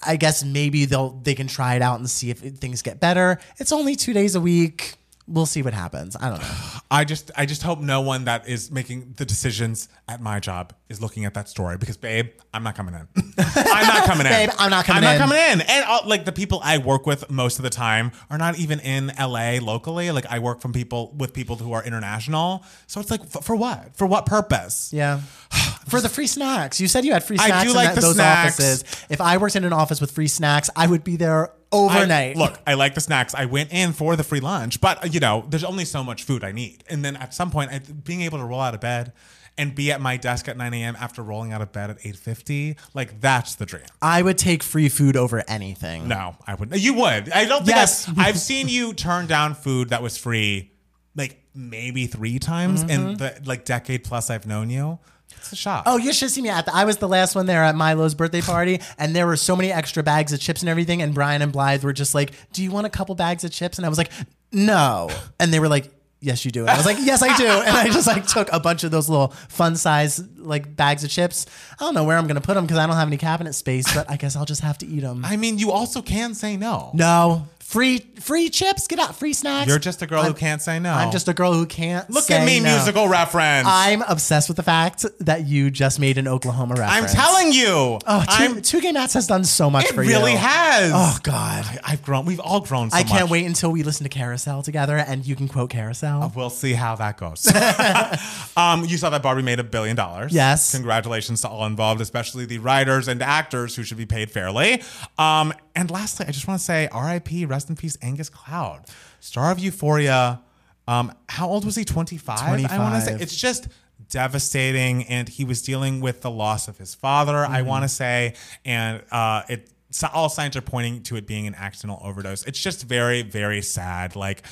I, guess maybe they'll they can try it out and see if things get better. It's only two days a week. We'll see what happens. I don't know. [SIGHS] I just I just hope no one that is making the decisions at my job is looking at that story because babe, I'm not coming in. [LAUGHS] I'm not coming in. Babe, I'm not coming in. I'm in. not coming in. And uh, like the people I work with most of the time are not even in LA locally. Like I work from people with people who are international. So it's like f- for what? For what purpose? Yeah. [SIGHS] For the free snacks. You said you had free snacks I do in like that- the those snacks. offices. If I worked in an office with free snacks, I would be there I- overnight. look, I like the snacks. I went in for the free lunch, but you know, there's only so much food I need. And then at some point, I, being able to roll out of bed and be at my desk at 9 a.m. after rolling out of bed at 8:50, like that's the dream. I would take free food over anything. No, I wouldn't. You would. I don't think Yes. I've, I've seen you turn down food that was free, like maybe three times mm-hmm. in the like decade plus I've known you. It's a shock. Oh, you should see me at the. I was the last one there at Milo's birthday party, and there were so many extra bags of chips and everything. And Brian and Blythe were just like, "Do you want a couple bags of chips?" And I was like, "No." And they were like, "Yes, you do." And I was like, "Yes, I do." And I just like took a bunch of those little fun size like bags of chips. I don't know where I'm gonna put them because I don't have any cabinet space, but I guess I'll just have to eat them. I mean, you also can say no. No, Free free chips, get out, free snacks. You're just a girl who I'm- can't say no. I'm just a girl who can't. Look at me, no. musical reference. I'm obsessed with the fact that you just made an Oklahoma reference. I'm telling you. Oh, two, I'm, two Gay Matts has done so much it for you. really has. Oh God. I, I've grown. We've all grown so I can't much. wait until we listen to Carousel together and you can quote Carousel. We'll see how that goes. [LAUGHS] um, you saw that Barbie made a billion dollars. Yes. Congratulations to all involved, especially the writers and actors who should be paid fairly. Um, and lastly, I just want to say RIP, rest in peace, Angus Cloud, star of Euphoria. Um, how old was he? 25? I want to say it's just devastating. And he was dealing with the loss of his father, I Mm-hmm. want to say. And uh, it, so all signs are pointing to it being an accidental overdose. It's just very, very sad. Like,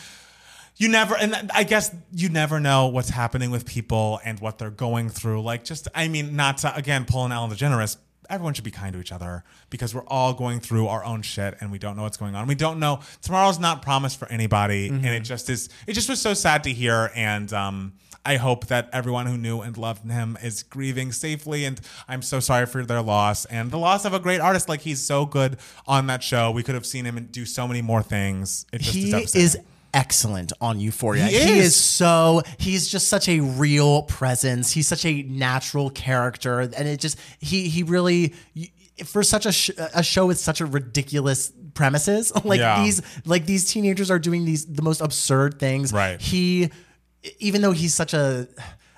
you never and i guess you never know what's happening with people and what they're going through like just i mean not to again pull an ellen degeneres everyone should be kind to each other because we're all going through our own shit and we don't know what's going on we don't know tomorrow's not promised for anybody and it just is it just was so sad to hear and um I hope that everyone who knew and loved him is grieving safely, and I'm so sorry for their loss and the loss of a great artist. Like he's so good on that show. We could have seen him do so many more things. It just he devastating. is excellent on Euphoria. He He is. is so he's just such a real presence. He's such a natural character, and it just he he really for such a sh- a show with such a ridiculous premises [LAUGHS] like Yeah. these like these teenagers are doing these the most absurd things. Right. He even though he's such a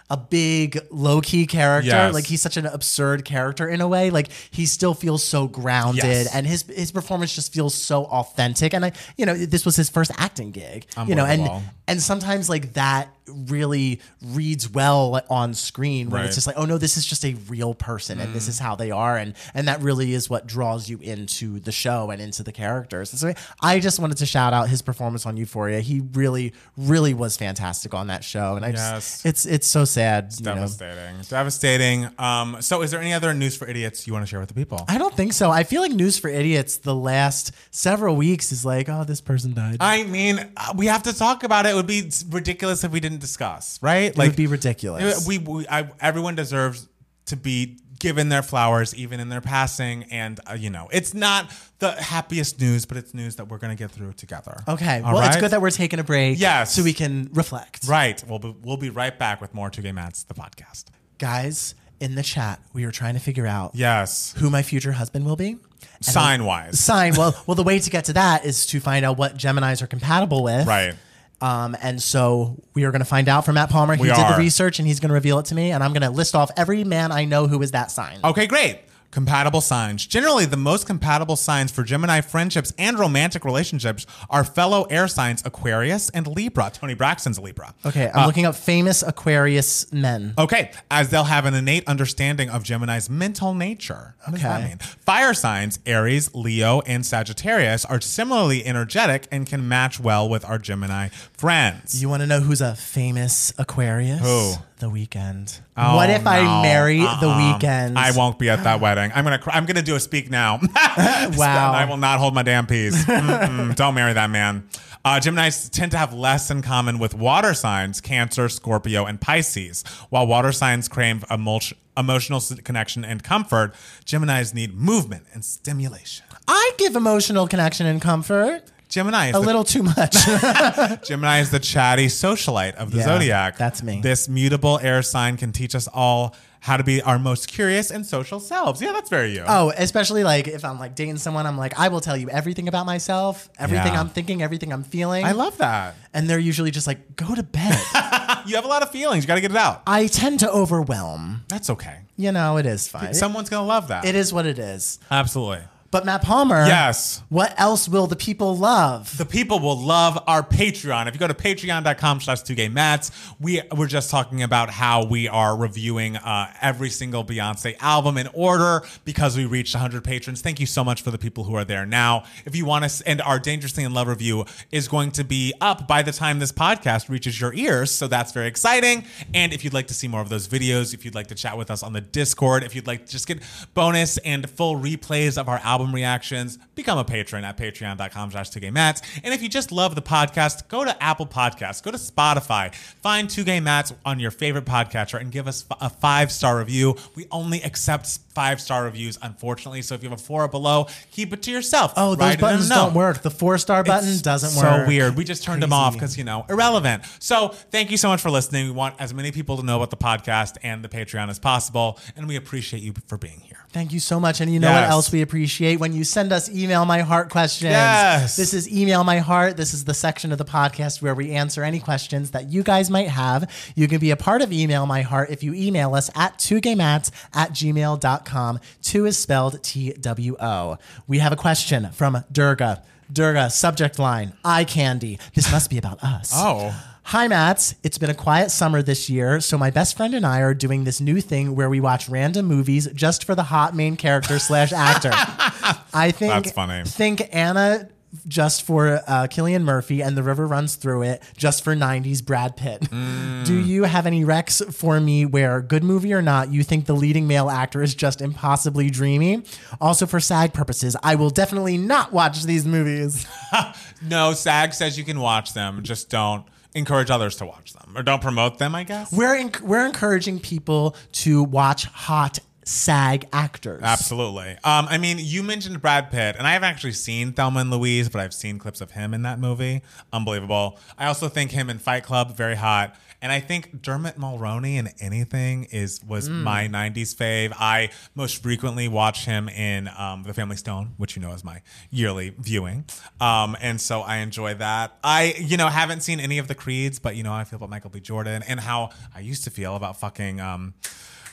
a big low key character, Yes. like he's such an absurd character in a way. Like he still feels so grounded, Yes. and his his performance just feels so authentic. And I, you know, this was his first acting gig, you know, and and sometimes like that really reads well on screen when Right. it's just like, oh no, this is just a real person, and this is how they are, and and that really is what draws you into the show and into the characters. And so I just wanted to shout out his performance on Euphoria. He really, really was fantastic on that show, and I Yes. just, it's it's so sad. you know. Devastating. Devastating. Um, so is there any other news for idiots you want to share with the people? I don't think so. I feel like news for idiots the last several weeks is like, oh, this person died. I mean, uh, we have to talk about it. It would be ridiculous if we didn't discuss, right? it would be ridiculous. we, we I, everyone deserves to be given their flowers even in their passing and uh, you know it's not the happiest news but it's news that we're going to get through together okay. All well, it's good that we're taking a break. Yes. So we can reflect. right we'll be, we'll be right back with more two gay Matts the podcast Guys, in the chat, we were trying to figure out yes who my future husband will be. sign wise Sign. Well, well, the way to get to that is to find out what Geminis are compatible with. right Um, and so we are going to find out from Matt Palmer. He We did are. the research and he's going to reveal it to me. And I'm going to list off every man I know who is that sign. Okay, great. Compatible signs. Generally, the most compatible signs for Gemini friendships and romantic relationships are fellow air signs Aquarius and Libra. Toni Braxton's a Libra. Okay, I'm uh, looking up famous Aquarius men. Okay, as they'll have an innate understanding of Gemini's mental nature. What Okay. Fire signs, Aries, Leo, and Sagittarius, are similarly energetic and can match well with our Gemini friends. You want to know who's a famous Aquarius? Who? The Weeknd. Oh, what if I marry the Uh-uh. Weeknd? I won't be at that [GASPS] wedding. I'm gonna. Cry. I'm gonna do a [LAUGHS] [LAUGHS] speak now. Wow. I will not hold my damn peace. [LAUGHS] Don't marry that man. Uh, Geminis tend to have less in common with water signs, Cancer, Scorpio, and Pisces. While water signs crave emotional connection and comfort, Geminis need movement and stimulation. I give emotional connection and comfort. Gemini is A the little too much. [LAUGHS] Gemini is the chatty socialite of the Yeah, zodiac. that's me. This mutable air sign can teach us all how to be our most curious and social selves. Yeah, that's very you. oh, especially like if I'm like dating someone, I'm like, I will tell you everything about myself, everything Yeah. I'm thinking, everything I'm feeling. I love that. and they're usually just like, go to bed. [LAUGHS] You have a lot of feelings. You got to get it out. I tend to overwhelm. That's okay. You know, it is fine. Someone's going to love that. it is what it is. Absolutely. But Matt Palmer, Yes. what else will the people love? The people will love our Patreon. If you go to patreon.com slash 2 mats we were just talking about how we are reviewing uh, every single Beyonce album in order because we reached 100 patrons. Thank you so much for the people who are there now. If you want to, and our Dangerously in Love review is going to be up by the time this podcast reaches your ears. So that's very exciting. And if you'd like to see more of those videos, if you'd like to chat with us on the Discord, if you'd like to just get bonus and full replays of our album album reactions, become a patron at patreon.com slash 2gaymats. And if you just love the podcast, go to Apple Podcasts, go to Spotify, find 2Gay Matts on your favorite podcatcher and give us a five-star review. We only accept five-star reviews, unfortunately. So if you have a four or below, keep it to yourself. Oh, those Write it in a buttons don't work. The four star button It's doesn't so work. So weird. We just turned them off because you know irrelevant. So thank you so much for listening. We want as many people to know about the podcast and the Patreon as possible, and we appreciate you for being here. Thank you so much. And you know what else we appreciate? When you send us email my heart questions. Yes. This is email my heart. This is the section of the podcast where we answer any questions that you guys might have. You can be a part of email my heart if you email us at 2gaymats at gmail.com. Two is spelled T W O. We have a question from Durga. Durga, subject line, eye candy. This must be about us. Oh. Hi, Matts. It's been a quiet summer this year, so my best friend and I are doing this new thing where we watch random movies just for the hot main character slash actor. [LAUGHS] I think That's funny. Think Anna just for uh, Cillian Murphy and The River Runs Through It just for 90s Brad Pitt. Mm. Do you have any recs for me where, good movie or not, you think the leading male actor is just impossibly dreamy? Also, for SAG purposes, I will definitely not watch these movies. [LAUGHS] No, SAG says you can watch them, just don't encourage others to watch them or don't promote them. I guess. We're, we're encouraging people to watch hot SAG actors. Absolutely. Um, I mean, you mentioned Brad Pitt, and I haven't actually seen Thelma and Louise, but I've seen clips of him in that movie. Unbelievable. I also think him in Fight Club very hot, and I think Dermot Mulroney in anything is was my '90s fave. I most frequently watch him in um, The Family Stone, which you know is my yearly viewing, um, and so I enjoy that. I you know haven't seen any of the Creeds, but you know I feel about Michael B. Jordan and how I used to feel about fucking. Um,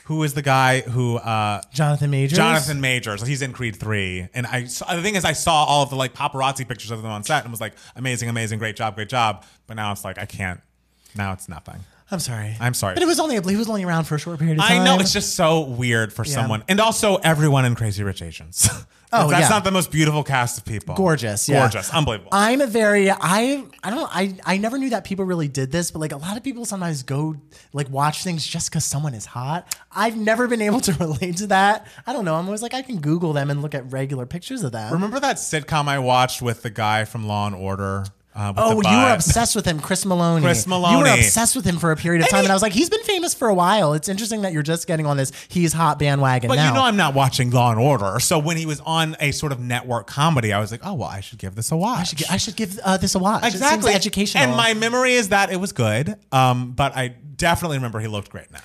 who is the guy who uh, Jonathan Majors. Jonathan Majors. He's in Creed three, and I saw, the thing is, I saw all of the like paparazzi pictures of them on set, and was like, amazing, amazing, great job, great job. But now it's like I can't. Now it's nothing. I'm sorry. I'm sorry. But it was only he was only around for a short period of time. I know it's just so weird for someone, and also everyone in Crazy Rich Asians. [LAUGHS] Oh, that's yeah. not the most beautiful cast of people. gorgeous. Yeah. gorgeous, unbelievable. I'm a very I I don't I I never knew that people really did this, but like a lot of people sometimes go like watch things just because someone is hot. I've never been able to [LAUGHS] relate to that. I don't know. I'm always like I can Google them and look at regular pictures of them. Remember that sitcom I watched with the guy from Law and Order? Uh, Oh, you were obsessed with him, Chris Meloni. Chris Meloni. You were obsessed with him for a period of time, he- and I was like, he's been famous for a while. It's interesting that you're just getting on this he's hot bandwagon But now. you know, I'm not watching Law and Order. So when he was on a sort of network comedy, I was like, oh well, I should give this a watch. I should, I should give uh, this a watch. Exactly educational. And my memory is that it was good, um, but I definitely remember he looked great now.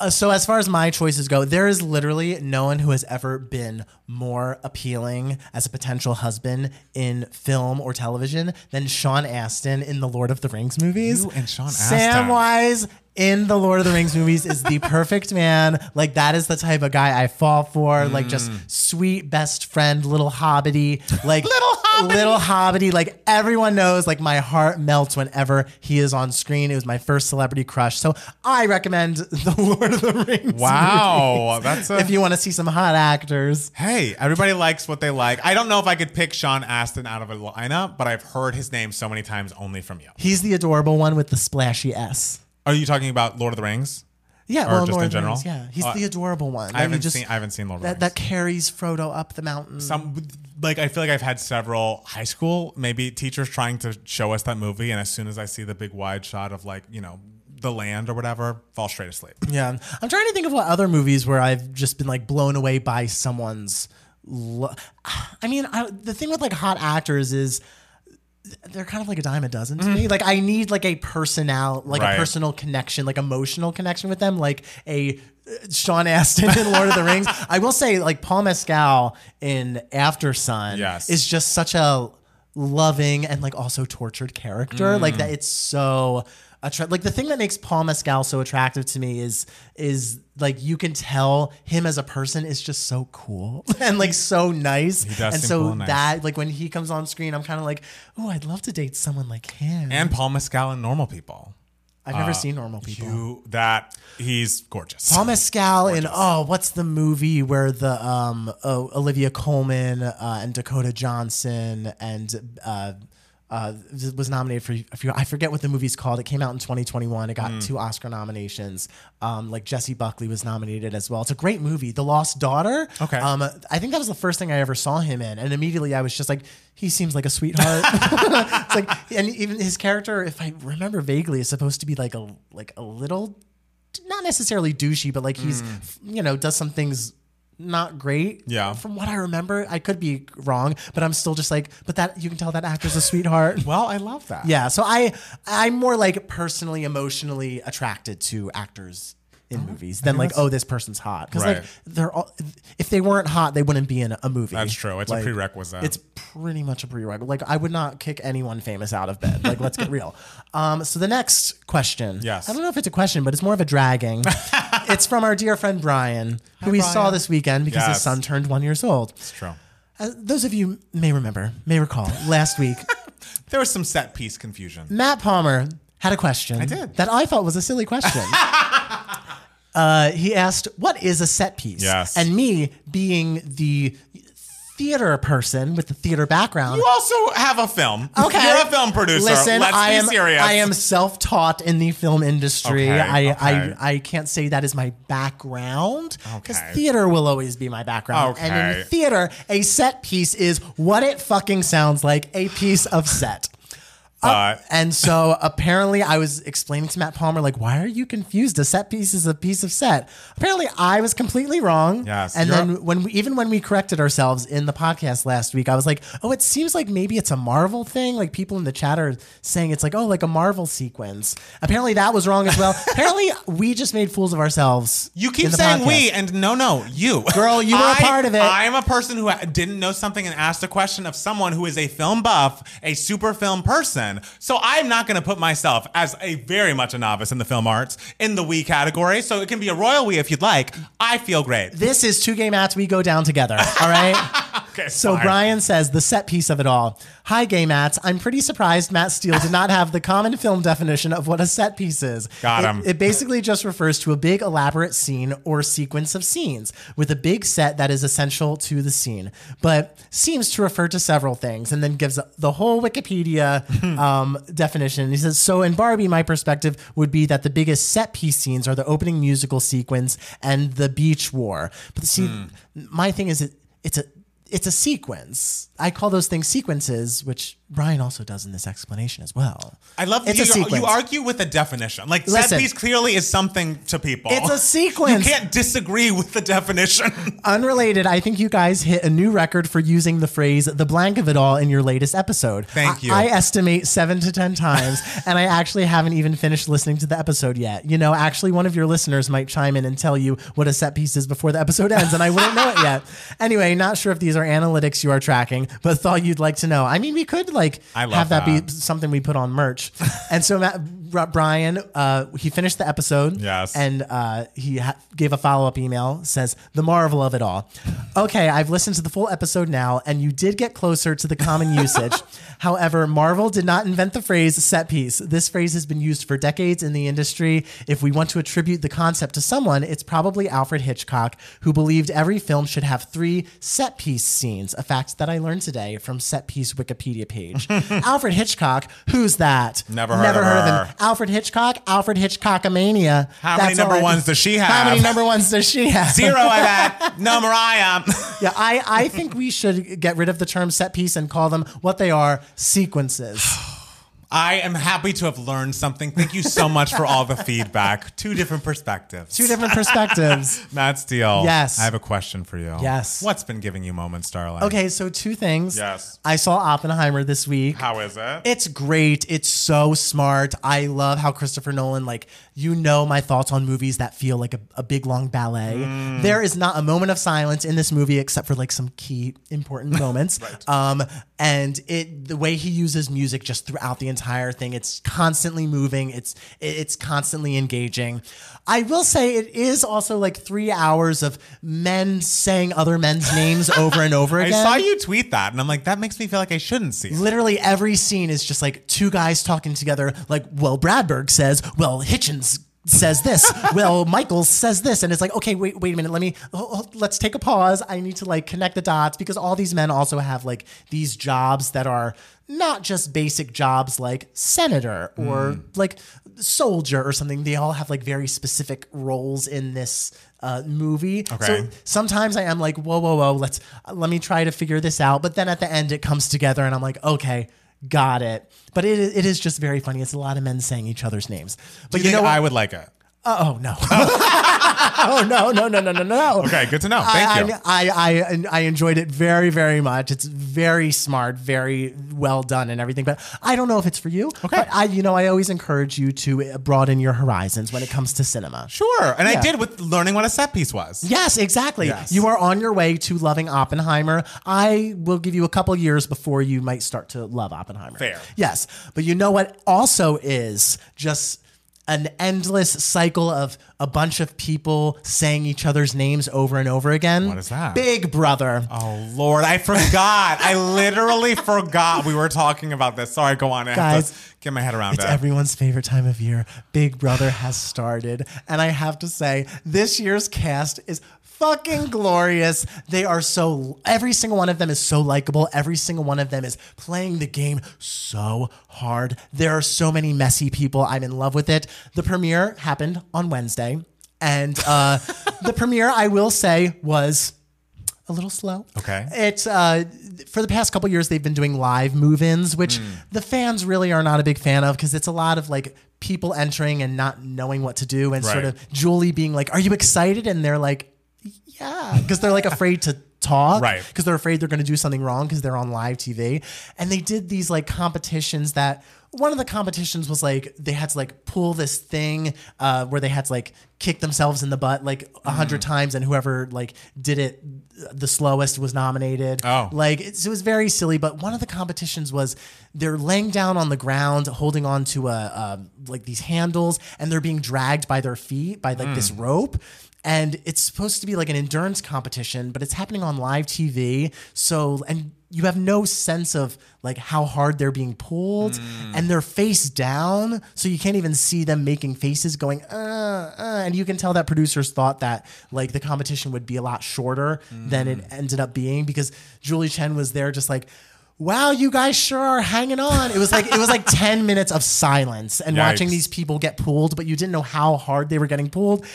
Uh, so as far as my choices go, there is literally no one who has ever been more appealing as a potential husband in film or television than Sean Astin in the Lord of the Rings movies. You and Sean Astin. Samwise in the Lord of the Rings movies is the perfect man. Like that is the type of guy I fall for. Like just mm. sweet best friend, little hobbity, like [LAUGHS] Little hobbity. little hobbity. Like everyone knows, like my heart melts whenever he is on screen. It was my first celebrity crush. So I recommend the [LAUGHS] Lord of the Rings. Wow, movies that's a- if you want to see some hot actors. Hey, everybody likes what they like. I don't know if I could pick Sean Astin out of a lineup, but I've heard his name so many times only from you. He's the adorable one with the splashy S. Are you talking about Lord of the Rings? Yeah, Or well, just Lord in the general? Rings, yeah, he's Uh, the adorable one. I haven't just- seen. I haven't seen Lord of the Rings. that carries Frodo up the mountain. some like I feel like I've had several high school maybe teachers trying to show us that movie, and as soon as I see the big wide shot of like you know the land or whatever, fall straight asleep. Yeah, I'm trying to think of what other movies where I've just been like blown away by someone's. Lo- I mean, I, the thing with like hot actors is they're kind of like a dime a dozen to me. Like I need like a personal, like Right. a personal connection, like emotional connection with them, like a uh, Sean Astin in Lord of the Rings. [LAUGHS] I will say, like Paul Mescal in Aftersun, Yes. is just such a loving and like also tortured character. Like that, it's so. Attra- like the thing that makes Paul Mescal so attractive to me is is like you can tell him as a person is just so cool [LAUGHS] and like so nice. does and seem so cool and nice. that like when he comes on screen, I'm kind of like, oh, I'd love to date someone like him. And Paul Mescal and Normal People. I've never seen normal people. You that he's gorgeous. Paul Mescal in oh, what's the movie where the um oh, Olivia Colman uh, and Dakota Johnson and uh, uh, was nominated for a few. I forget what the movie's called. It came out in 2021. It got Mm. two Oscar nominations. Um, like Jessie Buckley was nominated as well. It's a great movie, The Lost Daughter. Okay. Um, I think that was the first thing I ever saw him in, and immediately I was just like, he seems like a sweetheart. [LAUGHS] [LAUGHS] it's like, and even his character, if I remember vaguely, is supposed to be like a like a little, not necessarily douchey, but like he's, you know, does some things not great. Yeah. From what I remember, I could be wrong, but I'm still just like, but that you can tell that actor's a sweetheart. [LAUGHS] Well, I love that. Yeah, so I I'm more like personally emotionally attracted to actors in movies than like oh this person's hot because like they're all if they weren't hot they wouldn't be in a movie. That's true. It's a prerequisite. It's pretty much a prerequisite. Like I would not kick anyone famous out of bed. Like let's get real. [LAUGHS] Um, so the next question. Yes. I don't know if it's a question, but it's more of a dragging. [LAUGHS] it's from our dear friend Brian, who we saw this weekend because his son turned one years old. It's true. Uh, those of you may remember, may recall, last week [LAUGHS] There was some set piece confusion. Matt Palmer had a question. I did. That I thought was a silly question. [LAUGHS] uh, he asked, What is a set piece? Yes. And me being the theater person with the theater background. You also have a film. Okay. You're a film producer. Listen, Let's I be am serious. I am self-taught in the film industry. Okay, I, okay. I I can't say that is my background because Okay. theater will always be my background. And in theater, a set piece is what it fucking sounds like, a piece of set. But And so apparently I was explaining to Matt Palmer, like, why are you confused? A set piece is a piece of set. Apparently I was completely wrong. Yes, And then when we, even when we corrected ourselves in the podcast last week, I was like, oh, it seems like maybe it's a Marvel thing. Like people in the chat are saying it's like, oh, like a Marvel sequence. Apparently that was wrong as well. [LAUGHS] apparently we just made fools of ourselves. you keep saying podcast. we, and no, no, you. Girl, you were a [LAUGHS] I- part of it. I am a person who didn't know something and asked a question of someone who is a film buff, a super film person. So I'm not going to put myself as a very much a novice in the film arts in the we category. So it can be a royal we if you'd like. I feel great. This is two gay Matts. We go down together. All right. [LAUGHS] Okay, So fine. Brian says the set piece of it all. Hi, gay Matts. I'm pretty surprised Matt Steele did not have the common film definition of what a set piece is. Got It- him. It, basically just refers to a big elaborate scene or sequence of scenes with a big set that is essential to the scene, but seems to refer to several things, and then gives the whole Wikipedia um, definition. He says, so in Barbie, my perspective would be that the biggest set piece scenes are the opening musical sequence and the beach war. But see, Hmm. my thing is, it, it's a it's a sequence. I call those things sequences, which Brian also does in this explanation as well. I love It's you, a you argue with the definition. Like Listen. set piece clearly is something to people. It's a [LAUGHS] sequence. You can't disagree with the definition. [LAUGHS] Unrelated, I think you guys hit a new record for using the phrase "the blank of it all" in your latest episode. Thank I- you. I, estimate seven to ten times, [LAUGHS] and I actually haven't even finished listening to the episode yet. You know, actually, one of your listeners might chime in and tell you what a set piece is before the episode ends, and I wouldn't know it yet. Anyway, not sure if these are analytics you are tracking, but thought you'd like to know. I mean, we could like I love have that, that. be something we put on merch. and so Matt, Brian, uh, he finished the episode. Yes. And uh, he ha- gave a follow up email. Says the marvel of it all. Okay, I've listened to the full episode now, and you did get closer to the common [LAUGHS] usage. However, Marvel did not invent the phrase set piece. This phrase has been used for decades in the industry. If we want to attribute the concept to someone, it's probably Alfred Hitchcock, who believed every film should have three set piece scenes. A fact that I learned today from Set Piece Wikipedia page. [LAUGHS] Alfred Hitchcock, who's that? Never heard Never of heard of him. Alfred Hitchcock, Alfred Hitchcockamania. How many number I- ones does she have? How many number ones does she have? Zero, I [LAUGHS] bet. No, Mariah. Yeah, I, I think we should get rid of the term set piece and call them what they are sequences. [SIGHS] [SIGHS] [SIGHS] I am happy to have learned something. Thank you so much for all the [LAUGHS] feedback. Two different perspectives. Two different perspectives. [LAUGHS] Matt Steele. Yes. I have a question for you. Yes. What's been giving you moments, darling? Okay, so two things. Yes. I saw Oppenheimer this week. How is it? It's great. It's so smart. I love how Christopher Nolan, like, you know, my thoughts on movies that feel like a, a big long ballet. Mm. There is not a moment of silence in this movie except for like some key important moments. [LAUGHS] right. Um, and it the way he uses music just throughout the entire thing, it's constantly moving. It's it's constantly engaging. I will say it is also like three hours of men saying other men's [LAUGHS] names over and over again. I saw you tweet that, and I'm like, that makes me feel like I shouldn't see it. Literally every scene is just like two guys talking together. Like, well, Bradberg says, well, Hitchens says this. [LAUGHS] well, Michael says this, and it's like, okay, wait, wait a minute. Let me oh, oh, let's take a pause. I need to like connect the dots because all these men also have like these jobs that are not just basic jobs like senator or Hmm. like soldier or something. They all have like very specific roles in this uh, movie. Okay. So sometimes I am like, whoa, whoa, whoa, let's let me try to figure this out. But then at the end, it comes together, and I'm like, okay. Got it, but it, it is just very funny. It's a lot of men saying each other's names. But you, you, know what? I would like it? Uh, oh no! [LAUGHS] oh no! No! No! No! No! No! Okay, good to know. Thank I, you. I, I, I enjoyed it very, very much. It's very smart, very well done, and everything. But I don't know if it's for you. Okay. But I, you know, I always encourage you to uh, broaden your horizons when it comes to cinema. Sure, and Yeah. I did with learning what a set piece was. Yes, exactly. Yes. You are on your way to loving Oppenheimer. I will give you a couple years before you might start to love Oppenheimer. Fair. Yes. But you know what also is just an endless cycle of a bunch of people saying each other's names over and over again. What is that? Big Brother. Oh Lord, I forgot. I literally [LAUGHS] forgot we were talking about this. Sorry, go on. I have Guys, to get my head around it. It's it. everyone's favorite time of year. Big Brother has started. And I have to say, this year's cast is fucking glorious. They are so, every single one of them is so likable. Every single one of them is playing the game so hard. There are so many messy people. I'm in love with it. The premiere happened on Wednesday. And uh, [LAUGHS] the premiere, I will say, was a little slow. Okay. It's uh for the past couple years they've been doing live move-ins, which Hmm. the fans really are not a big fan of because it's a lot of like people entering and not knowing what to do and sort of Julie being like, "Are you excited?" and they're like, "Yeah," because they're like afraid to talk, Right. Because they're afraid they're going to do something wrong because they're on live TV. And they did these like competitions that one of the competitions was like they had to like pull this thing uh, where they had to like kick themselves in the butt like a hundred Mm-hmm. times, and whoever like did it the slowest was nominated. Oh. like it's, it was very silly. But one of the competitions was they're laying down on the ground, holding on to a um, like these handles, and they're being dragged by their feet by like Mm. this rope. And it's supposed to be like an endurance competition, but it's happening on live TV. So, and you have no sense of like how hard they're being pulled and they're face down. So you can't even see them making faces going, uh, uh. And you can tell that producers thought that like the competition would be a lot shorter than it ended up being because Julie Chen was there just like, Wow, you guys sure are hanging on. It was like it was like [LAUGHS] 10 minutes of silence and watching these people get pulled, but you didn't know how hard they were getting pulled.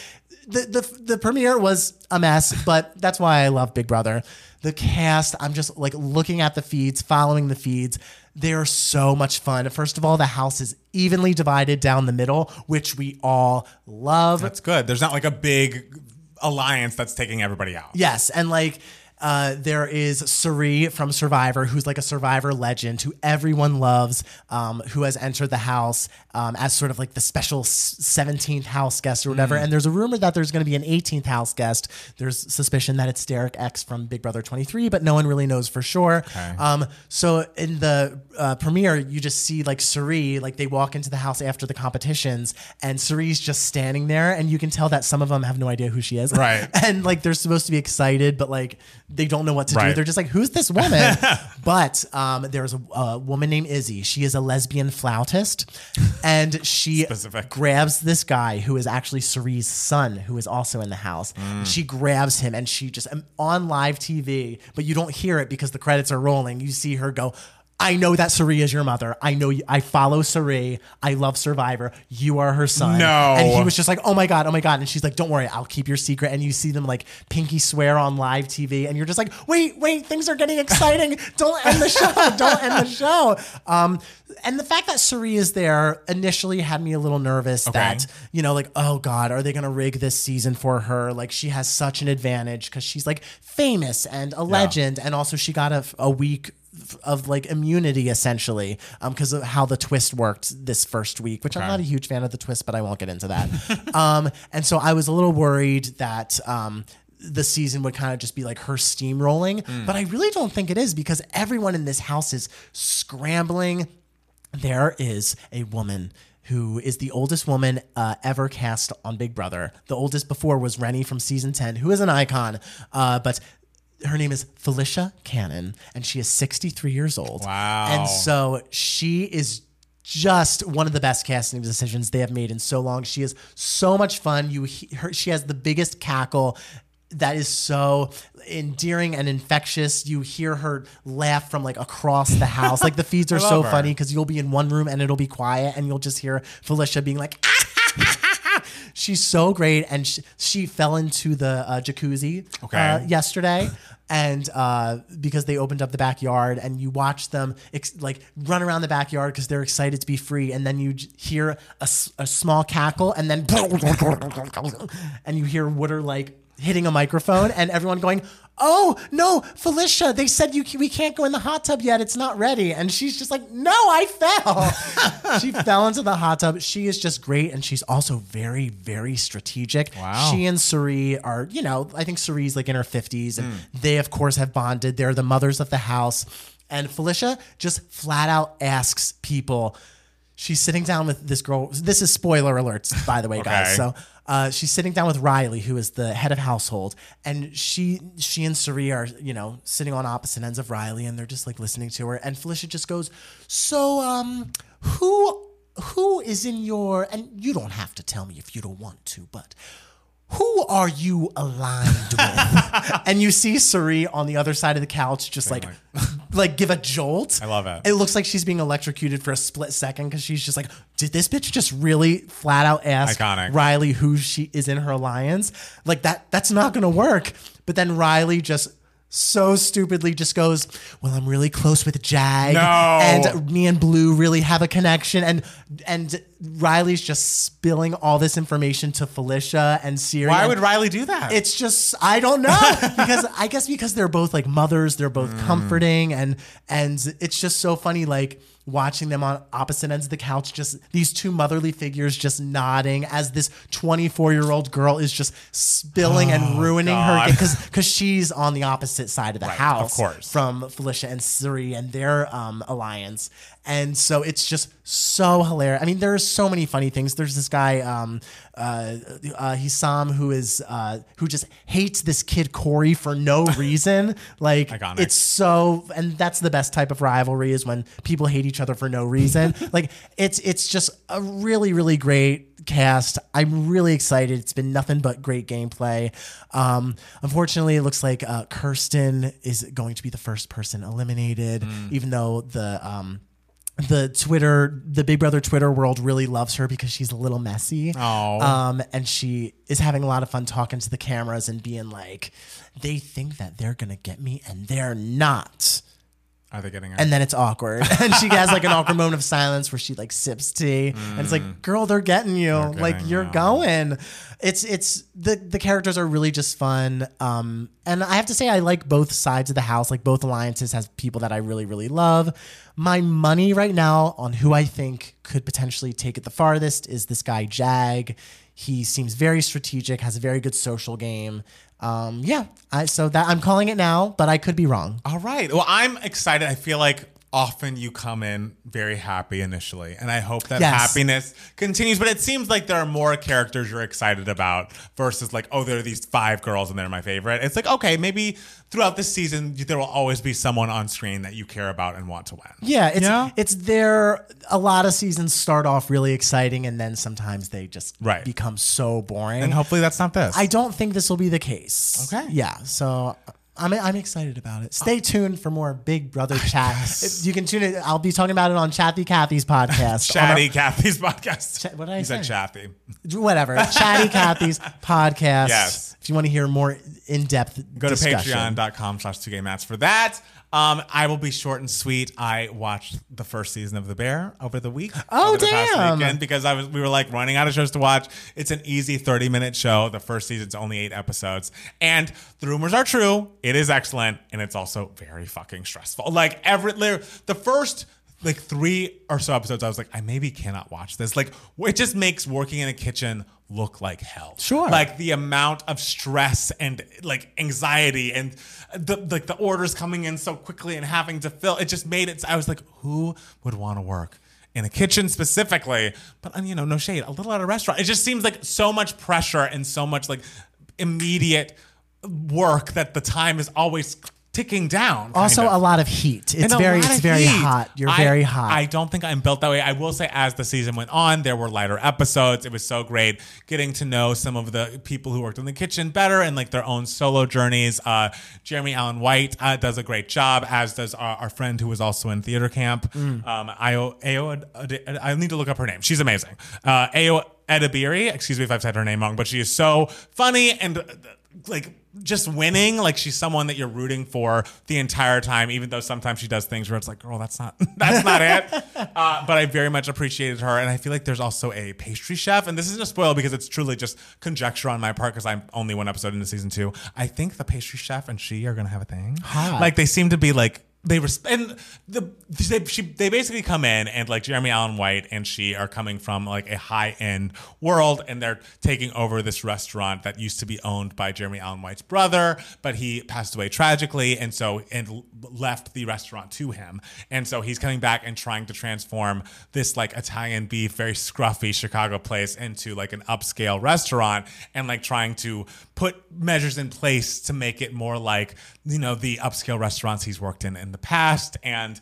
The, the the premiere was a mess, but that's why I love Big Brother. The cast, I'm just like looking at the feeds, following the feeds. They are so much fun. First of all, the house is evenly divided down the middle, which we all love. That's good. There's not like a big alliance that's taking everybody out. Yes, and like uh, there is Cirie from Survivor, who's like a Survivor legend who everyone loves, um, who has entered the house um, as sort of like the special 17th house guest or whatever. And there's a rumor that there's going to be an 18th house guest. There's suspicion that it's Derek X from Big Brother 23, but no one really knows for sure. Um, so in the uh, premiere, you just see like Cirie, like they walk into the house after the competitions, and Cirie's just standing there, and you can tell that some of them have no idea who she is. Right. [LAUGHS] and like they're supposed to be excited, but like they don't know what to do. They're just like, "Who's this woman?" [LAUGHS] but um, there's a, a woman named Izzy. She is a lesbian flautist, and she [LAUGHS] Specific. grabs this guy who is actually Cirie's son, who is also in the house. Mm. She grabs him, and she just um, on live TV, but you don't hear it because the credits are rolling. You see her go. I know that Cirie is your mother. I know you, I follow Cirie. I love Survivor. You are her son. No. And he was just like, oh my God, oh my God. And she's like, don't worry, I'll keep your secret. And you see them like pinky swear on live TV. And you're just like, wait, wait, things are getting exciting. [LAUGHS] don't end the show. Don't end the show. Um, and the fact that Cirie is there initially had me a little nervous that, you know, like, oh God, are they going to rig this season for her? Like, she has such an advantage because she's like famous and a legend. And also, she got a, a week of like immunity essentially because of how the twist worked this first week which i'm not a huge fan of the twist but i won't get into that [LAUGHS] um, and so i was a little worried that um, the season would kind of just be like her steamrolling but i really don't think it is because everyone in this house is scrambling there is a woman who is the oldest woman uh, ever cast on Big Brother. The oldest before was Renny from season 10, who is an icon. Uh, but her name is Felicia Cannon, and she is 63 years old. Wow. And so she is just one of the best casting decisions they have made in so long. She is so much fun. You, her, she has the biggest cackle. that is so endearing and infectious. You hear her laugh from like across the house. Like the feeds [LAUGHS] are so her. funny because you'll be in one room and it'll be quiet and you'll just hear Felicia being like, ah! She's so great, and she, she fell into the uh, jacuzzi Okay. uh, yesterday, and uh, because they opened up the backyard, and you watch them ex- like run around the backyard because they're excited to be free, and then you j- hear a, s- a small cackle, and then [LAUGHS] and you hear Wooder like hitting a microphone, and everyone going. Oh no, Felicia! They said you we can't go in the hot tub yet. It's not ready, and she's just like, "No, I fell." [LAUGHS] she fell into the hot tub. She is just great, and she's also very, very strategic. Wow. She and Cirie are, you know, I think Cirie's like in her 50s, and mm. they, of course, have bonded. They're the mothers of the house. And Felicia just flat out asks people, she's sitting down with this girl. This is spoiler alerts, by the way, guys. So uh, she's sitting down with Riley, who is the head of household, and she she and Cirie are you know sitting on opposite ends of Riley, and they're just like listening to her. And Felicia just goes, "So, um, who who is in your? And you don't have to tell me if you don't want to, but." Who are you aligned with? [LAUGHS] and you see Cirie on the other side of the couch, just like, [LAUGHS] like give a jolt. I love it. It looks like she's being electrocuted for a split second because she's just like, did this bitch just really flat out ask Iconic. Riley who she is in her alliance? Like that, that's not gonna work. But then Riley just so stupidly just goes, Well, I'm really close with Jag. No. And me and Blue really have a connection. And and Riley's just spilling all this information to Felicia and Cirie. Why would Riley do that? it's just I don't know [LAUGHS] because I guess because they're both like mothers, they're both comforting and and it's just so funny like watching them on opposite ends of the couch just these two motherly figures just nodding as this 24-year-old girl is just spilling and ruining her because because she's on the opposite side of the house of course. from Felicia and Cirie and their um, alliance. And so it's just so hilarious. I mean, there are so many funny things. There's this guy, um, uh, uh, Hisam, who is uh, who just hates this kid Cory for no [LAUGHS] reason. like Iconic. it's so, and that's the best type of rivalry is when people hate each other for no reason. [LAUGHS] like it's it's just a really really great cast. I'm really excited. It's been nothing but great gameplay. Um, unfortunately, it looks like uh, Kirsten is going to be the first person eliminated, even though the um, the Twitter, the Big Brother Twitter world really loves her because she's a little messy. Aw. Um, and she is having a lot of fun talking to the cameras and being like, they think that they're gonna get me and they're not. Are they getting? And then it's awkward. [LAUGHS] and she has like an awkward moment of silence where she like sips tea. And it's like, girl, they're getting you. like getting you're you. going. It's it's the the characters are really just fun. Um and I have to say I like both sides of the house. Like both alliances has people that I really, really love. My money right now on who I think could potentially take it the farthest is this guy Jag. He seems very strategic, has a very good social game. Um, yeah, I, so that I'm calling it now, but I could be wrong. All right. Well, I'm excited. I feel like often you come in very happy initially, and I hope that Yes. happiness continues. But it seems like there are more characters you're excited about versus like, oh, there are these five girls and they're my favorite. It's like, okay, maybe throughout this season there will always be someone on screen that you care about and want to win. Yeah, it's Yeah? it's there. A lot of seasons start off really exciting, and then sometimes they just Right. become so boring. And hopefully that's not this. I don't think this will be the case. Okay. Yeah. So. I'm, I'm excited about it. Stay uh, tuned for more Big Brother chat. You can tune it. I'll be talking about it on Chatty Kathy's podcast. on our- Chatty Kathy's podcast. Ch- what did I you said? Chatty. whatever. [LAUGHS] Chatty Kathy's podcast. Yes. If you want to hear more in depth, Go to patreon.com slash 2 Gay Matts for that. Um, I will be short and sweet. I watched the first season of The Bear over the week. Oh, over the past damn. weekend because I was we were like running out of shows to watch. It's an easy 30 minute show. The first season's only eight episodes. And the rumors are true. It is excellent. And it's also very fucking stressful. Like every the first like three or so episodes, I was like, I maybe cannot watch this. Like it just makes working in a kitchen look like hell. Sure. Like the amount of stress and like anxiety and the like the orders coming in so quickly and having to fill it just made it I was like who would want to work in a kitchen specifically but you know no shade a little at a restaurant it just seems like so much pressure and so much like immediate work that the time is always ticking down. Also, of. a lot of heat. It's very, it's very heat. hot. You're I- very hot. I don't think I'm built that way. I will say, as the season went on, there were lighter episodes. It was so great getting to know some of the people who worked in the kitchen better and like their own solo journeys. Uh, Jeremy Allen White uh, does a great job, as does our, our friend who was also in theater camp. Mm. Um, I need to look up her name. She's amazing. Uh, Ayo Edebiri, excuse me if I've said her name wrong, but she is so funny and uh, like just winning. Like she's someone that you're rooting for the entire time, even though sometimes she does things where it's like, girl, that's not [LAUGHS] that's not it. [LAUGHS] Uh, but I very much appreciated her, and I feel like there's also a pastry chef, and this isn't a spoil because it's truly just conjecture on my part because I'm only one episode into season two. I think the pastry chef and she are gonna have a thing. Hot. Like they seem to be like they res- and the they, she, they basically come in and like Jeremy Allen White and she are coming from like a high end world and they're taking over this restaurant that used to be owned by Jeremy Allen White's brother, but he passed away tragically and so and left the restaurant to him. And so he's coming back and trying to transform this like Italian beef, very scruffy Chicago place into like an upscale restaurant and like trying to put measures in place to make it more like, you know, the upscale restaurants he's worked in in the past. And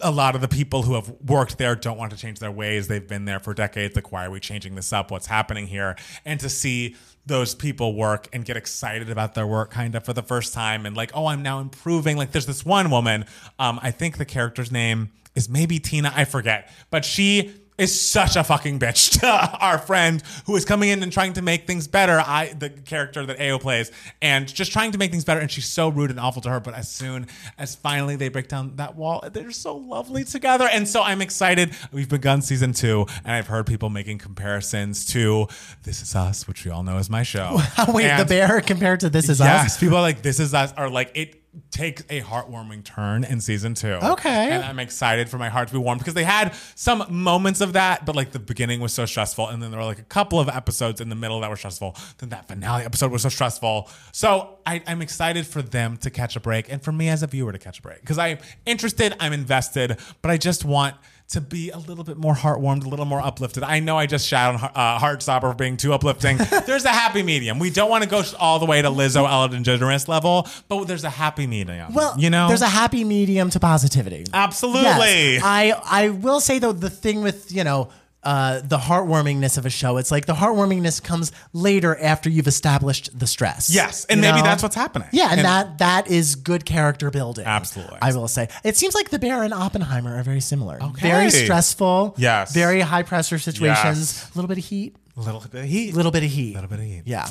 a lot of the people who have worked there don't want to change their ways. They've been there for decades. Like, why are we changing this up? What's happening here? And to see those people work and get excited about their work kind of for the first time and like, oh, I'm now improving. Like, there's this one woman, um, I think the character's name is maybe Tina, I forget, but she is such a fucking bitch to [LAUGHS] our friend who is coming in and trying to make things better. I, the character that Ayo plays, and just trying to make things better. And she's so rude and awful to her. But as soon as finally they break down that wall, they're so lovely together. And so I'm excited. We've begun season two, and I've heard people making comparisons to This Is Us, which we all know is my show. [LAUGHS] Wait, And- the bear compared to This Is yes, Us? people are like This Is Us are like it takes a heartwarming turn in season two. Okay. And I'm excited for my heart to be warmed because they had some moments of that, but like the beginning was so stressful. And then there were like a couple of episodes in the middle that were stressful. Then that finale episode was so stressful. So I, I'm excited for them to catch a break and for me as a viewer to catch a break because I'm interested, I'm invested, but I just want to be a little bit more heartwarmed, a little more uplifted. I know I just shat on uh, Heartstopper for being too uplifting. [LAUGHS] there's a happy medium. We don't want to go all the way to Lizzo, Ellen DeGeneres level, but there's a happy medium. Well, you know, there's a happy medium to positivity. absolutely. Yes. I I will say though the thing with you know uh, the heartwarmingness of a show, it's like the heartwarmingness comes later after you've established the stress. yes, and maybe know? that's what's happening. Yeah, and, that that is good character building. Absolutely. I will say. It seems like the bear and Oppenheimer are very similar. Okay. Very stressful. Yes. Very high pressure situations. Yes. A little bit of heat. a little bit of heat. A little bit of heat. A little bit of heat. Yeah.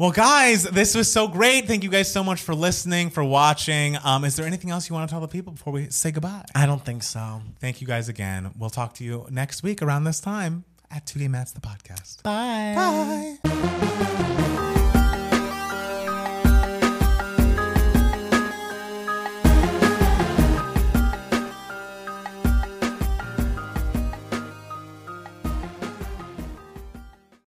Well, guys, this was so great. Thank you guys so much for listening, for watching. Um, is there anything else you want to tell the people before we say goodbye? I don't think so. Thank you guys again. We'll talk to you next week around this time at 2 Gay Matts the podcast. Bye. Bye.